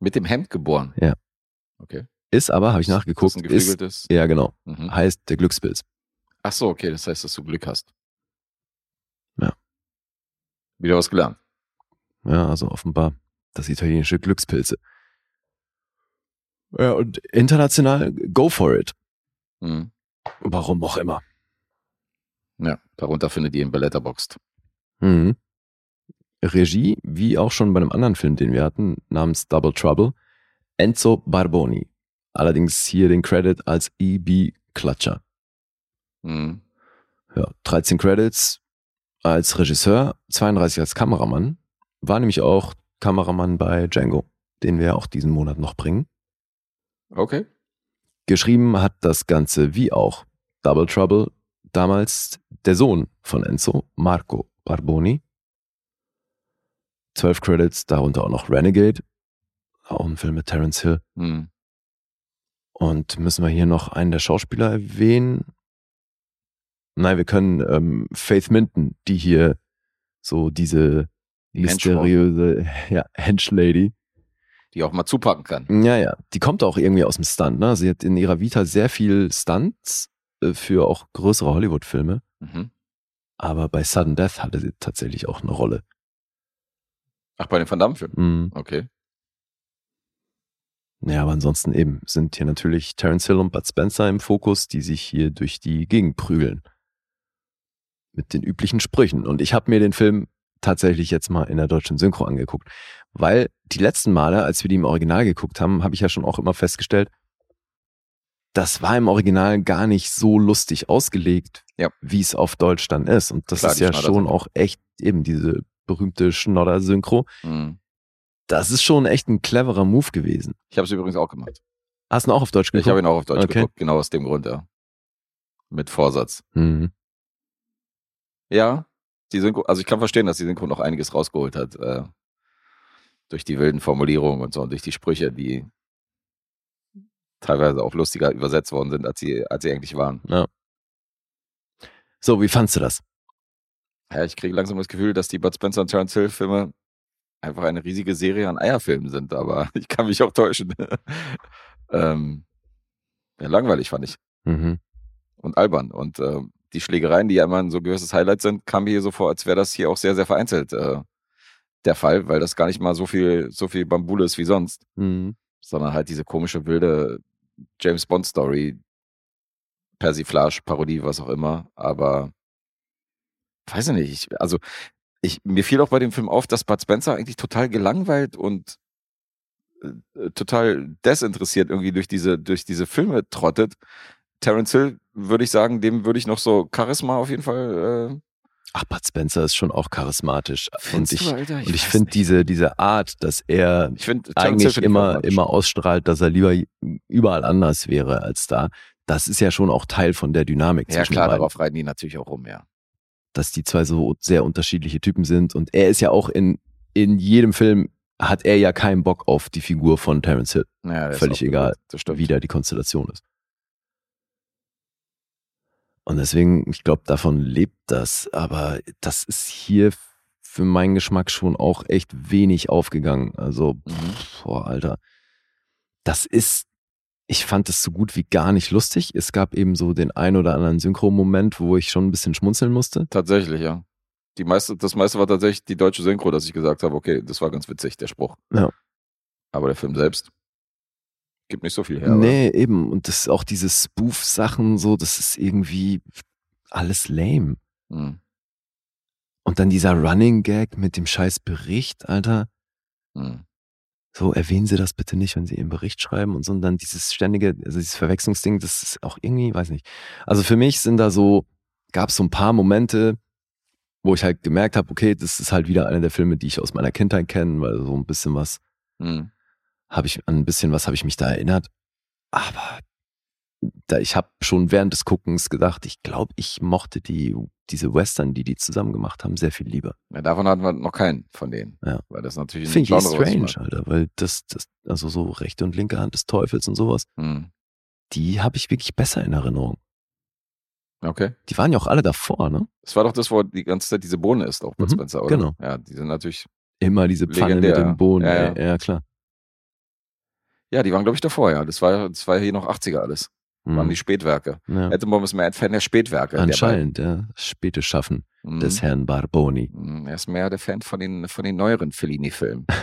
Mit dem Hemd geboren. Ja. Okay. Ist aber, habe ich nachgeguckt, ist ein ist, ja genau, Mhm. heißt der Glückspilz. Ach so, okay, das heißt, dass du Glück hast. Ja. Wieder was gelernt. Ja, also offenbar das italienische Glückspilze. Ja, und international, go for it. Mhm. Warum auch immer. Ja, darunter findet ihr ihn bei Letterboxd. Mhm. Regie, wie auch schon bei einem anderen Film, den wir hatten, namens Double Trouble, Enzo Barboni. Allerdings hier den Credit als E.B. Clutcher. Mhm. Ja, 13 Credits als Regisseur, 32 als Kameramann. War nämlich auch Kameramann bei Django, den wir auch diesen Monat noch bringen. Okay. Geschrieben hat das Ganze wie auch Double Trouble damals der Sohn von Enzo, Marco Barboni. 12 Credits, darunter auch noch Renegade, auch ein Film mit Terence Hill. Mhm. Und müssen wir hier noch einen der Schauspieler erwähnen? Nein, wir können ähm, Faith Minton, die hier so diese mysteriöse ja, Hench-Lady. Die auch mal zupacken kann. Ja, ja. Die kommt auch irgendwie aus dem Stunt. Ne? Sie hat in ihrer Vita sehr viel Stunts für auch größere Hollywood-Filme. Mhm. Aber bei Sudden Death hatte sie tatsächlich auch eine Rolle. Ach, bei den Van Damme-Filmen? Mhm. Okay. Ja, aber ansonsten eben sind hier natürlich Terence Hill und Bud Spencer im Fokus, die sich hier durch die Gegend prügeln. Mit den üblichen Sprüchen. Und ich habe mir den Film tatsächlich jetzt mal in der deutschen Synchro angeguckt. Weil die letzten Male, als wir die im Original geguckt haben, habe ich ja schon auch immer festgestellt, das war im Original gar nicht so lustig ausgelegt, Ja. wie es auf Deutsch dann ist. Und das Klar, ist ja schon auch echt eben diese berühmte Schnodder-Synchro. Mhm. Das ist schon echt ein cleverer Move gewesen. Ich habe es übrigens auch gemacht. Hast du ihn auch auf Deutsch geguckt? Ich habe ihn auch auf Deutsch Okay. geguckt, genau aus dem Grund, ja. Mit Vorsatz. Mhm. Ja, die Synchro, also ich kann verstehen, dass die Synchro noch einiges rausgeholt hat. Äh, durch die wilden Formulierungen und so und durch die Sprüche, die teilweise auch lustiger übersetzt worden sind, als sie, als sie eigentlich waren. So, wie fandst du das? Ja, ich kriege langsam das Gefühl, dass die Bud Spencer und Terence Hill Filme einfach eine riesige Serie an Eierfilmen sind, aber ich kann mich auch täuschen. ähm, ja, langweilig fand ich Mhm. und albern und ähm, die Schlägereien, die ja immer ein so gewisses Highlight sind, kam mir hier so vor, als wäre das hier auch sehr, sehr vereinzelt äh, der Fall, weil das gar nicht mal so viel, so viel Bambule ist wie sonst, Mhm. sondern halt diese komische, wilde James Bond Story, Persiflage, Parodie, was auch immer, aber weiß ich nicht, ich, also ich, mir fiel auch bei dem Film auf, dass Bud Spencer eigentlich total gelangweilt und äh, total desinteressiert irgendwie durch diese, durch diese Filme trottet. Terence Hill würde ich sagen, dem würde ich noch so Charisma auf jeden Fall. Ach, Bud Spencer ist schon auch charismatisch. Und ich, du, Alter? Ich und ich finde diese, diese Art, dass er ich finde eigentlich immer, immer ausstrahlt, dass er lieber überall anders wäre als da. Das ist ja schon auch Teil von der Dynamik Ja zwischen klar, den beiden. darauf reiten die natürlich auch rum, ja. dass die zwei so sehr unterschiedliche Typen sind. Und er ist ja auch in, in jedem Film hat er ja keinen Bock auf die Figur von Terence Hill, ja Völlig egal, wie da die Konstellation ist. Und deswegen, ich glaube, davon lebt das. Aber das ist hier für meinen Geschmack schon auch echt wenig aufgegangen. Also, Mhm. pff, boah, Alter. Das ist, ich fand es so gut wie gar nicht lustig. Es gab eben so den ein oder anderen Synchro-Moment, wo ich schon ein bisschen schmunzeln musste. Tatsächlich, ja. Die meiste, das meiste war tatsächlich die deutsche Synchro, dass ich gesagt habe, okay, das war ganz witzig, der Spruch. Ja. Aber der Film selbst gibt nicht so viel her. oder? nee, eben. Und das auch diese Spoof-Sachen, so, das ist irgendwie alles lame. Mhm. Und dann dieser Running Gag mit dem scheiß Bericht, Alter. Mhm. So, erwähnen Sie das bitte nicht, wenn Sie Ihren Bericht schreiben und so. Und dann dieses ständige, also dieses Verwechslungsding, das ist auch irgendwie, weiß nicht. Also für mich sind da so, gab es so ein paar Momente, wo ich halt gemerkt habe, okay, das ist halt wieder einer der Filme, die ich aus meiner Kindheit kenne, weil so ein bisschen was Mhm. Habe ich, an ein bisschen was habe ich mich da erinnert. Aber da, ich habe schon während des Guckens gedacht, ich glaube, ich mochte die, diese Western, die die zusammen gemacht haben, sehr viel lieber. Ja, davon hatten wir noch keinen von denen. Ja. Weil das natürlich ein Finde ich eh strange, Alter, weil das, das, also so rechte und linke Hand des Teufels und sowas, Mhm. die habe ich wirklich besser in Erinnerung. Okay. Die waren ja auch alle davor, ne? Das war doch das, wo die ganze Zeit diese Bohne ist, auch bei Mhm, Spencer, oder? genau. Ja, die sind natürlich, Immer diese Pfanne Legendär, mit dem Boden. ja, ja. ja klar. Ja, die waren, glaube ich, davor, ja. Das war, das war hier noch 80er alles. Waren Mhm. die Spätwerke. ja. Attenbomb ist mehr ein Fan der Spätwerke. Anscheinend, ja. Das späte Schaffen Der beiden. des Herrn Barboni. Mhm. Er ist mehr der Fan von den, von den neueren Fellini-Filmen.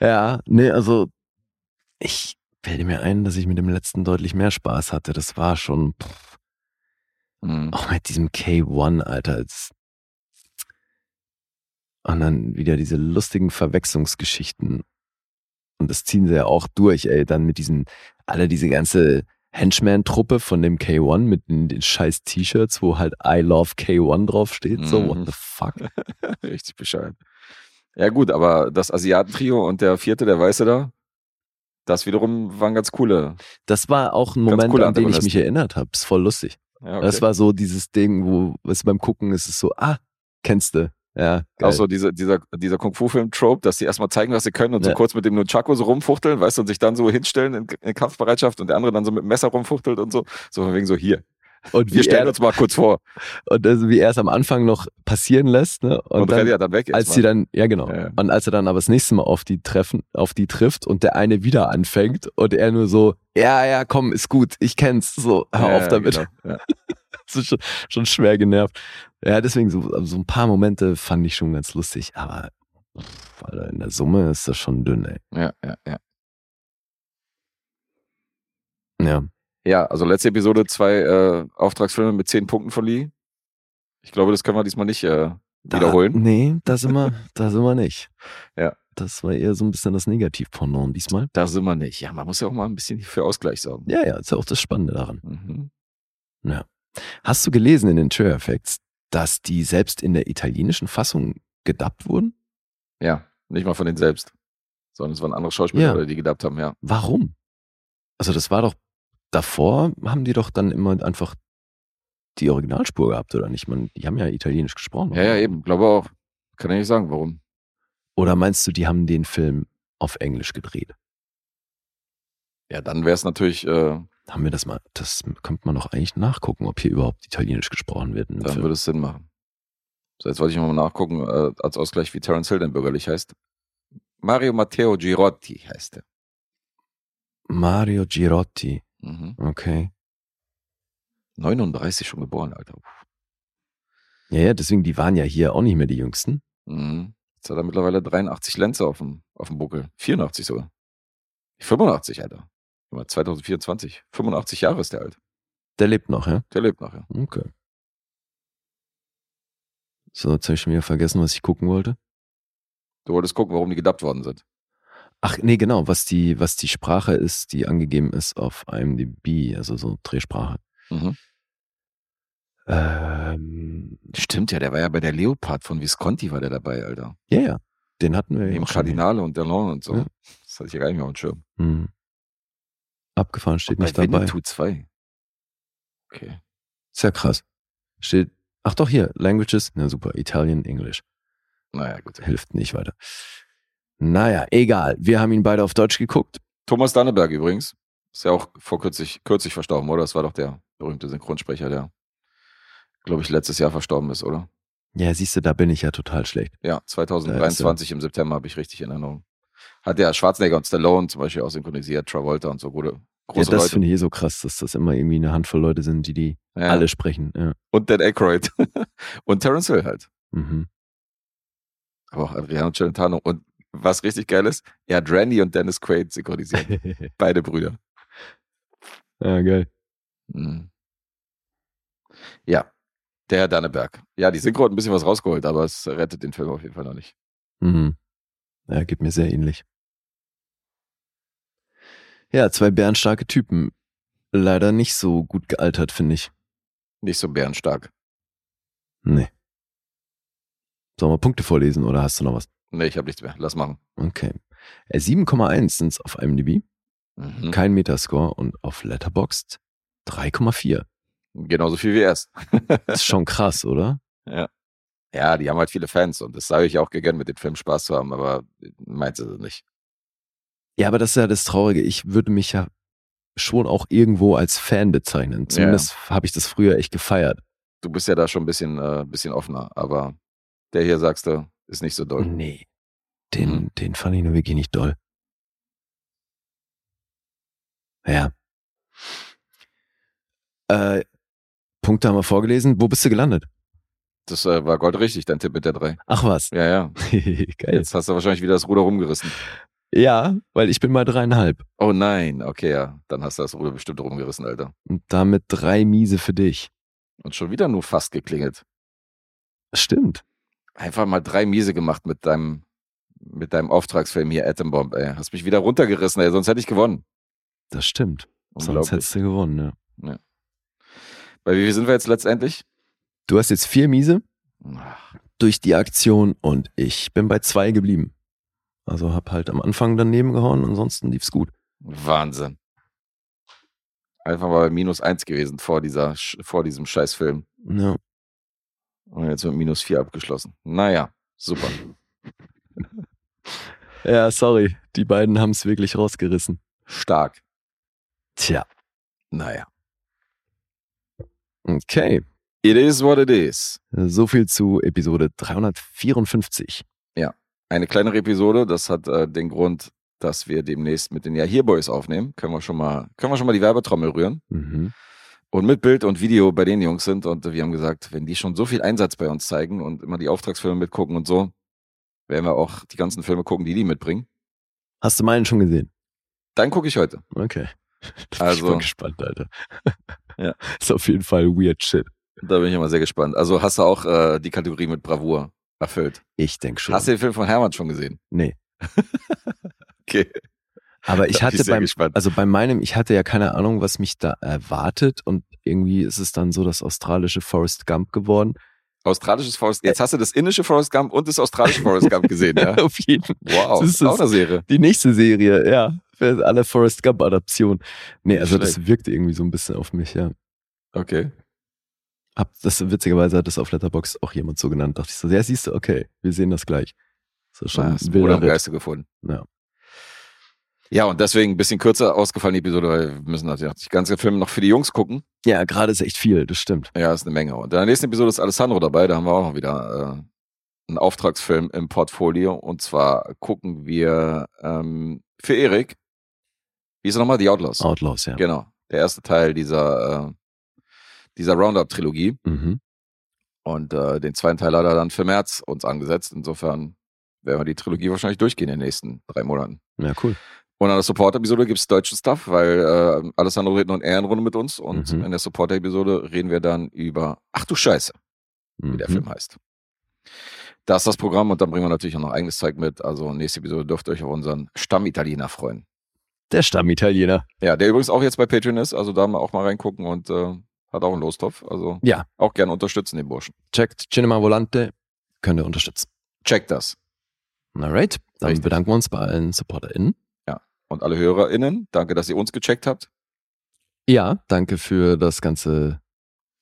Ja, nee, also ich fällt mir ein, dass ich mit dem letzten deutlich mehr Spaß hatte. Das war schon, pff, Mhm. auch mit diesem K1, Alter. Das, Und dann wieder diese lustigen Verwechslungsgeschichten. Und das ziehen sie ja auch durch, ey. Dann mit diesen, alle diese ganze Henchman-Truppe von dem K1 mit den, den scheiß T-Shirts, wo halt I love K1 draufsteht. So, Mhm. what the fuck? Richtig bescheuert. Ja, gut, aber das Asiatentrio und der vierte, der Weiße da, das wiederum waren ganz coole. Das war auch ein Moment, an den ich mich erinnert habe. Ist voll lustig. Ja, okay. Das war so dieses Ding, wo es beim Gucken ist es so, ah, kennst du. Ja, geil. auch so diese, dieser, dieser Kung-Fu-Film-Trope, dass die erstmal zeigen, was sie können und so Ja. kurz mit dem Nunchaku so rumfuchteln, weißt du, und sich dann so hinstellen in, in Kampfbereitschaft und der andere dann so mit dem Messer rumfuchtelt und so. So von wegen so, hier, und wir stellen er, uns mal kurz vor. und also wie er es am Anfang noch passieren lässt, ne? Und, Und, rennt dann, ja dann weg. als erstmal. sie dann, ja genau. Ja, ja. Und als er dann aber das nächste Mal auf die treffen, auf die trifft und der eine wieder anfängt und er nur so, ja, ja, komm, ist gut, ich kenn's, so, hör Ja, auf damit. Genau. Ja. Schon, schon schwer genervt. Ja, deswegen so, so ein paar Momente fand ich schon ganz lustig, aber pff, Alter, in der Summe ist das schon dünn, ey. Ja, ja, ja. Ja. Ja, also letzte Episode zwei äh, Auftragsfilme mit zehn Punkten von Lee. Ich glaube, das können wir diesmal nicht äh, Da, wiederholen. Nee, da sind wir, da sind wir nicht. Ja. Das war eher so ein bisschen das Negativ-Pendant diesmal. Da sind wir nicht. Ja, man muss ja auch mal ein bisschen für Ausgleich sorgen. Ja, ja, ist ja auch das Spannende daran. Mhm. Hast du gelesen in den Trailer Facts, dass die selbst in der italienischen Fassung gedubbt wurden? Ja, nicht mal von denen selbst. Sondern es waren andere Schauspieler, Ja. die gedacht haben, ja. Warum? Also das war doch, davor haben die doch dann immer einfach die Originalspur gehabt, oder nicht? Man, die haben ja italienisch gesprochen. Ja, ja, eben. Glaube auch. Kann ich nicht sagen, warum. Oder meinst du, die haben den Film auf Englisch gedreht? Ja, dann wäre es natürlich, äh, Haben wir das mal, das könnte man doch eigentlich nachgucken, ob hier überhaupt italienisch gesprochen wird. dann Film. würde es Sinn machen. So, jetzt wollte ich mal nachgucken, äh, als Ausgleich, wie Terence Hill denn bürgerlich heißt. Mario Matteo Girotti heißt er. Mario Girotti, Mhm. okay. 39 schon geboren, Alter. Ja, ja, deswegen, die waren ja hier auch nicht mehr die Jüngsten. Mhm. Jetzt hat er mittlerweile 83 Lenze auf dem, auf dem Buckel. 84 sogar. 85, Alter. Guck mal, 2024. 85 Jahre ist der alt. Der lebt noch, ja? Der lebt noch, ja. Okay. So, jetzt habe ich schon wieder vergessen, was ich gucken wollte. Du wolltest gucken, warum die gedubbt worden sind. Ach, nee, genau, was die, was die Sprache ist, die angegeben ist auf IMDb, also so Drehsprache. Mhm. Ähm, Stimmt ja, der war ja bei der Leopard von Visconti war der dabei, Alter. ja, ja, den hatten wir ja hier. Kardinale und Delon und so. Ja. Das hatte ich ja gar nicht mehr auf dem Schirm. Hm. Abgefahren steht bei nicht dabei. Winnetou 2. Okay. Ist ja krass. Steht, ach doch hier, Languages, na super, Italian, English. Naja, gut. Hilft nicht weiter. Naja, egal. Wir haben ihn beide auf Deutsch geguckt. Thomas Danneberg übrigens. Ist ja auch vor kürzlich, kürzlich verstorben, oder? Das war doch der berühmte Synchronsprecher, der, glaube ich, letztes Jahr verstorben ist, oder? Ja, siehst du, da bin ich ja total schlecht. Ja, 2023 im September habe ich richtig in Erinnerung. Hat der Schwarzenegger und Stallone zum Beispiel auch synchronisiert, Travolta und so gute, Ja, große das Leute. finde ich eh so krass, dass das immer irgendwie eine Handvoll Leute sind, die die Ja. alle sprechen. Ja. Und Dan Aykroyd. und Terence Hill halt. Mhm. Aber auch Adriano Celentano. Und was richtig geil ist, er hat Randy und Dennis Quaid synchronisiert. Beide Brüder. ja, geil. Mhm. Ja, der Herr Danneberg. Ja, die Synchro hat ein bisschen was rausgeholt, aber es rettet den Film auf jeden Fall noch nicht. Mhm. Ja, geht mir sehr ähnlich. Ja, zwei bärenstarke Typen. Leider nicht so gut gealtert, finde ich. Nicht so bärenstark. Nee. Sollen wir Punkte vorlesen oder hast du noch was? Nee, ich habe nichts mehr. Lass machen. Okay. Äh, 7,1 sind es auf IMDb. Mhm. Kein Metascore und auf Letterboxd 3,4. Genauso viel wie erst. Das ist schon krass, oder? ja, die haben halt viele Fans und das sage ich auch gegönnt, mit dem Film Spaß zu haben, aber meint sie nicht. Ja, aber das ist ja das Traurige. Ich würde mich ja schon auch irgendwo als Fan bezeichnen. Zumindest habe ich das früher echt gefeiert. Du bist ja da schon ein bisschen, äh, bisschen offener, aber der hier, sagst du, ist nicht so doll. Nee. Den, Mhm. den fand ich nur wirklich nicht doll. Ja. Äh, Punkte haben wir vorgelesen. Wo bist du gelandet? Das äh, war goldrichtig, dein Tipp mit der 3. Ach was. Ja, ja. Geil. Jetzt hast du wahrscheinlich wieder das Ruder rumgerissen. Ja, weil ich bin bei dreieinhalb. Oh nein, okay, ja. Dann hast du das Ruder bestimmt rumgerissen, Alter. Und damit drei Miese für dich. Und schon wieder nur fast geklingelt. Stimmt. einfach mal drei Miese gemacht mit deinem, mit deinem Auftragsfilm hier, Atom Bomb, ey. Hast mich wieder runtergerissen, ey, sonst hätte ich gewonnen. Das stimmt. Sonst hättest du gewonnen, ja. Bei wie viel sind wir jetzt letztendlich? Du hast jetzt vier Miese Ach, durch die Aktion und ich bin bei zwei geblieben. Also hab halt am Anfang daneben gehauen, ansonsten lief's gut. Wahnsinn. Einfach mal bei minus eins gewesen vor, dieser, vor diesem Scheißfilm. Ja. Und jetzt mit minus vier abgeschlossen. Naja, super. ja, sorry. Die beiden haben's wirklich rausgerissen. Stark. Tja. Naja. Okay. It is what it is. So viel zu Episode 354. Eine kleinere Episode, das hat äh, den Grund, dass wir demnächst mit den Ja hier Boys aufnehmen. Können wir schon mal, können wir schon mal die Werbetrommel rühren Mhm. und mit Bild und Video bei den Jungs sind. Und wir haben gesagt, wenn die schon so viel Einsatz bei uns zeigen und immer die Auftragsfilme mitgucken und so, werden wir auch die ganzen Filme gucken, die die mitbringen. Hast du meinen schon gesehen? Dann gucke ich heute. Okay. Da bin Also- ich mal gespannt, Alter. Ja. Ist auf jeden Fall weird shit. Da bin ich immer sehr gespannt. Also hast du auch äh, die Kategorie mit Bravour erfüllt. Ich denke schon. Hast du den Film von Hermann schon gesehen? Nee. Okay. Aber ich hatte ich beim, gespannt. also bei meinem, ich hatte ja keine Ahnung, was mich da erwartet und irgendwie ist es dann so das australische Forrest Gump geworden. Australisches Forrest. Jetzt hast du das indische Forrest Gump und das australische Forrest Gump gesehen, ja? Auf jeden Fall. Wow. Das ist auch eine Serie. Die nächste Serie, ja. Für alle Forrest Gump Adaptionen. Nee, also das schlecht. wirkte irgendwie so ein bisschen auf mich, ja. Okay. Hab das, witzigerweise hat das auf Letterbox auch jemand so genannt. Dachte ich so, ja, siehst du, okay, wir sehen das gleich. So schon Ja, ein Bruder im. Geiste gefunden. Ja. Ja, und deswegen ein bisschen kürzer ausgefallen die Episode, weil wir müssen natürlich die ganze Filme noch für die Jungs gucken. ja, gerade ist echt viel, das stimmt. Ja, ist eine Menge. Und in der nächsten Episode ist Alessandro dabei, da haben wir auch noch wieder äh, einen Auftragsfilm im Portfolio. Und zwar gucken wir ähm, für Erik, wie ist er nochmal? Die Outlaws. Outlaws, ja. Genau. Der erste Teil dieser, äh, dieser Roundup-Trilogie. Mhm. Und äh, den zweiten Teil hat er dann für März uns angesetzt. Insofern werden wir die Trilogie wahrscheinlich durchgehen in den nächsten drei Monaten. Ja, cool. Und an der Support-Episode gibt es deutschen Stuff, weil äh, Alessandro redet noch in Ehrenrunde mit uns. Und Mhm. in der Support-Episode reden wir dann über Ach du Scheiße, wie der Mhm. Film heißt. Das ist das Programm und dann bringen wir natürlich auch noch eigenes Zeug mit. Also nächste Episode dürft ihr euch auf unseren Stammitaliener freuen. Der Stammitaliener. Ja, der übrigens auch jetzt bei Patreon ist, also da mal auch mal reingucken und äh, hat auch einen Lostopf. Also Ja. auch gerne unterstützen, den Burschen. Checkt Cinema Volante, könnt ihr unterstützen. Checkt das. Alright, dann Richtig. bedanken wir uns bei allen SupporterInnen. Und alle HörerInnen, danke, dass ihr uns gecheckt habt. Ja, danke für das ganze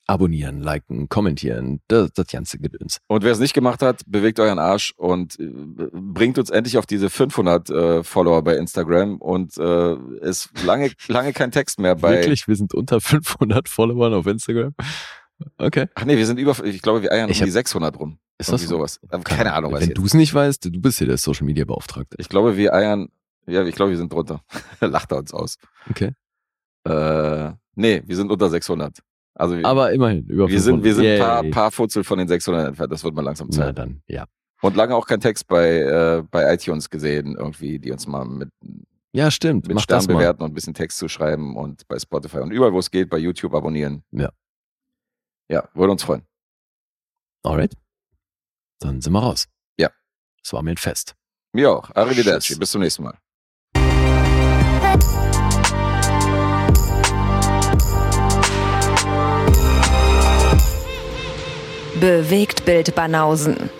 Abonnieren, Liken, Kommentieren, das, das ganze Gedöns. Und wer es nicht gemacht hat, bewegt euren Arsch und äh, bringt uns endlich auf diese 500 äh, Follower bei Instagram und äh, ist lange, lange kein Text mehr bei. Wirklich, wir sind unter 500 Followern auf Instagram. Okay. Ach nee, wir sind über, ich glaube, wir eiern Ich um die 600 rum. Ist Irgendwie das so? sowas. Äh, Keine Ahnung, was Wenn du es nicht weißt, du bist hier der Social Media Beauftragte. Ich glaube, wir eiern, ja, ich glaube, wir sind drunter. Lacht er uns aus. Okay. Äh, nee, wir sind unter 600. Also wir, Aber immerhin, über wir sind, wir sind ein paar, paar Futzel von den 600 entfernt. Das wird mal langsam Na Zeit. dann, ja. Und lange auch kein Text bei, äh, bei iTunes gesehen, irgendwie, die uns mal mit Ja, stimmt. mit Mach mal. bewerten und ein bisschen Text zu schreiben und bei Spotify und überall, wo es geht, bei YouTube abonnieren. Ja. Ja, würde uns freuen. Alright. Dann sind wir raus. Ja. Es war mir ein Fest. Mir auch. Arrivederci. Tschüss. Bis zum nächsten Mal. Bewegt Bild Banausen.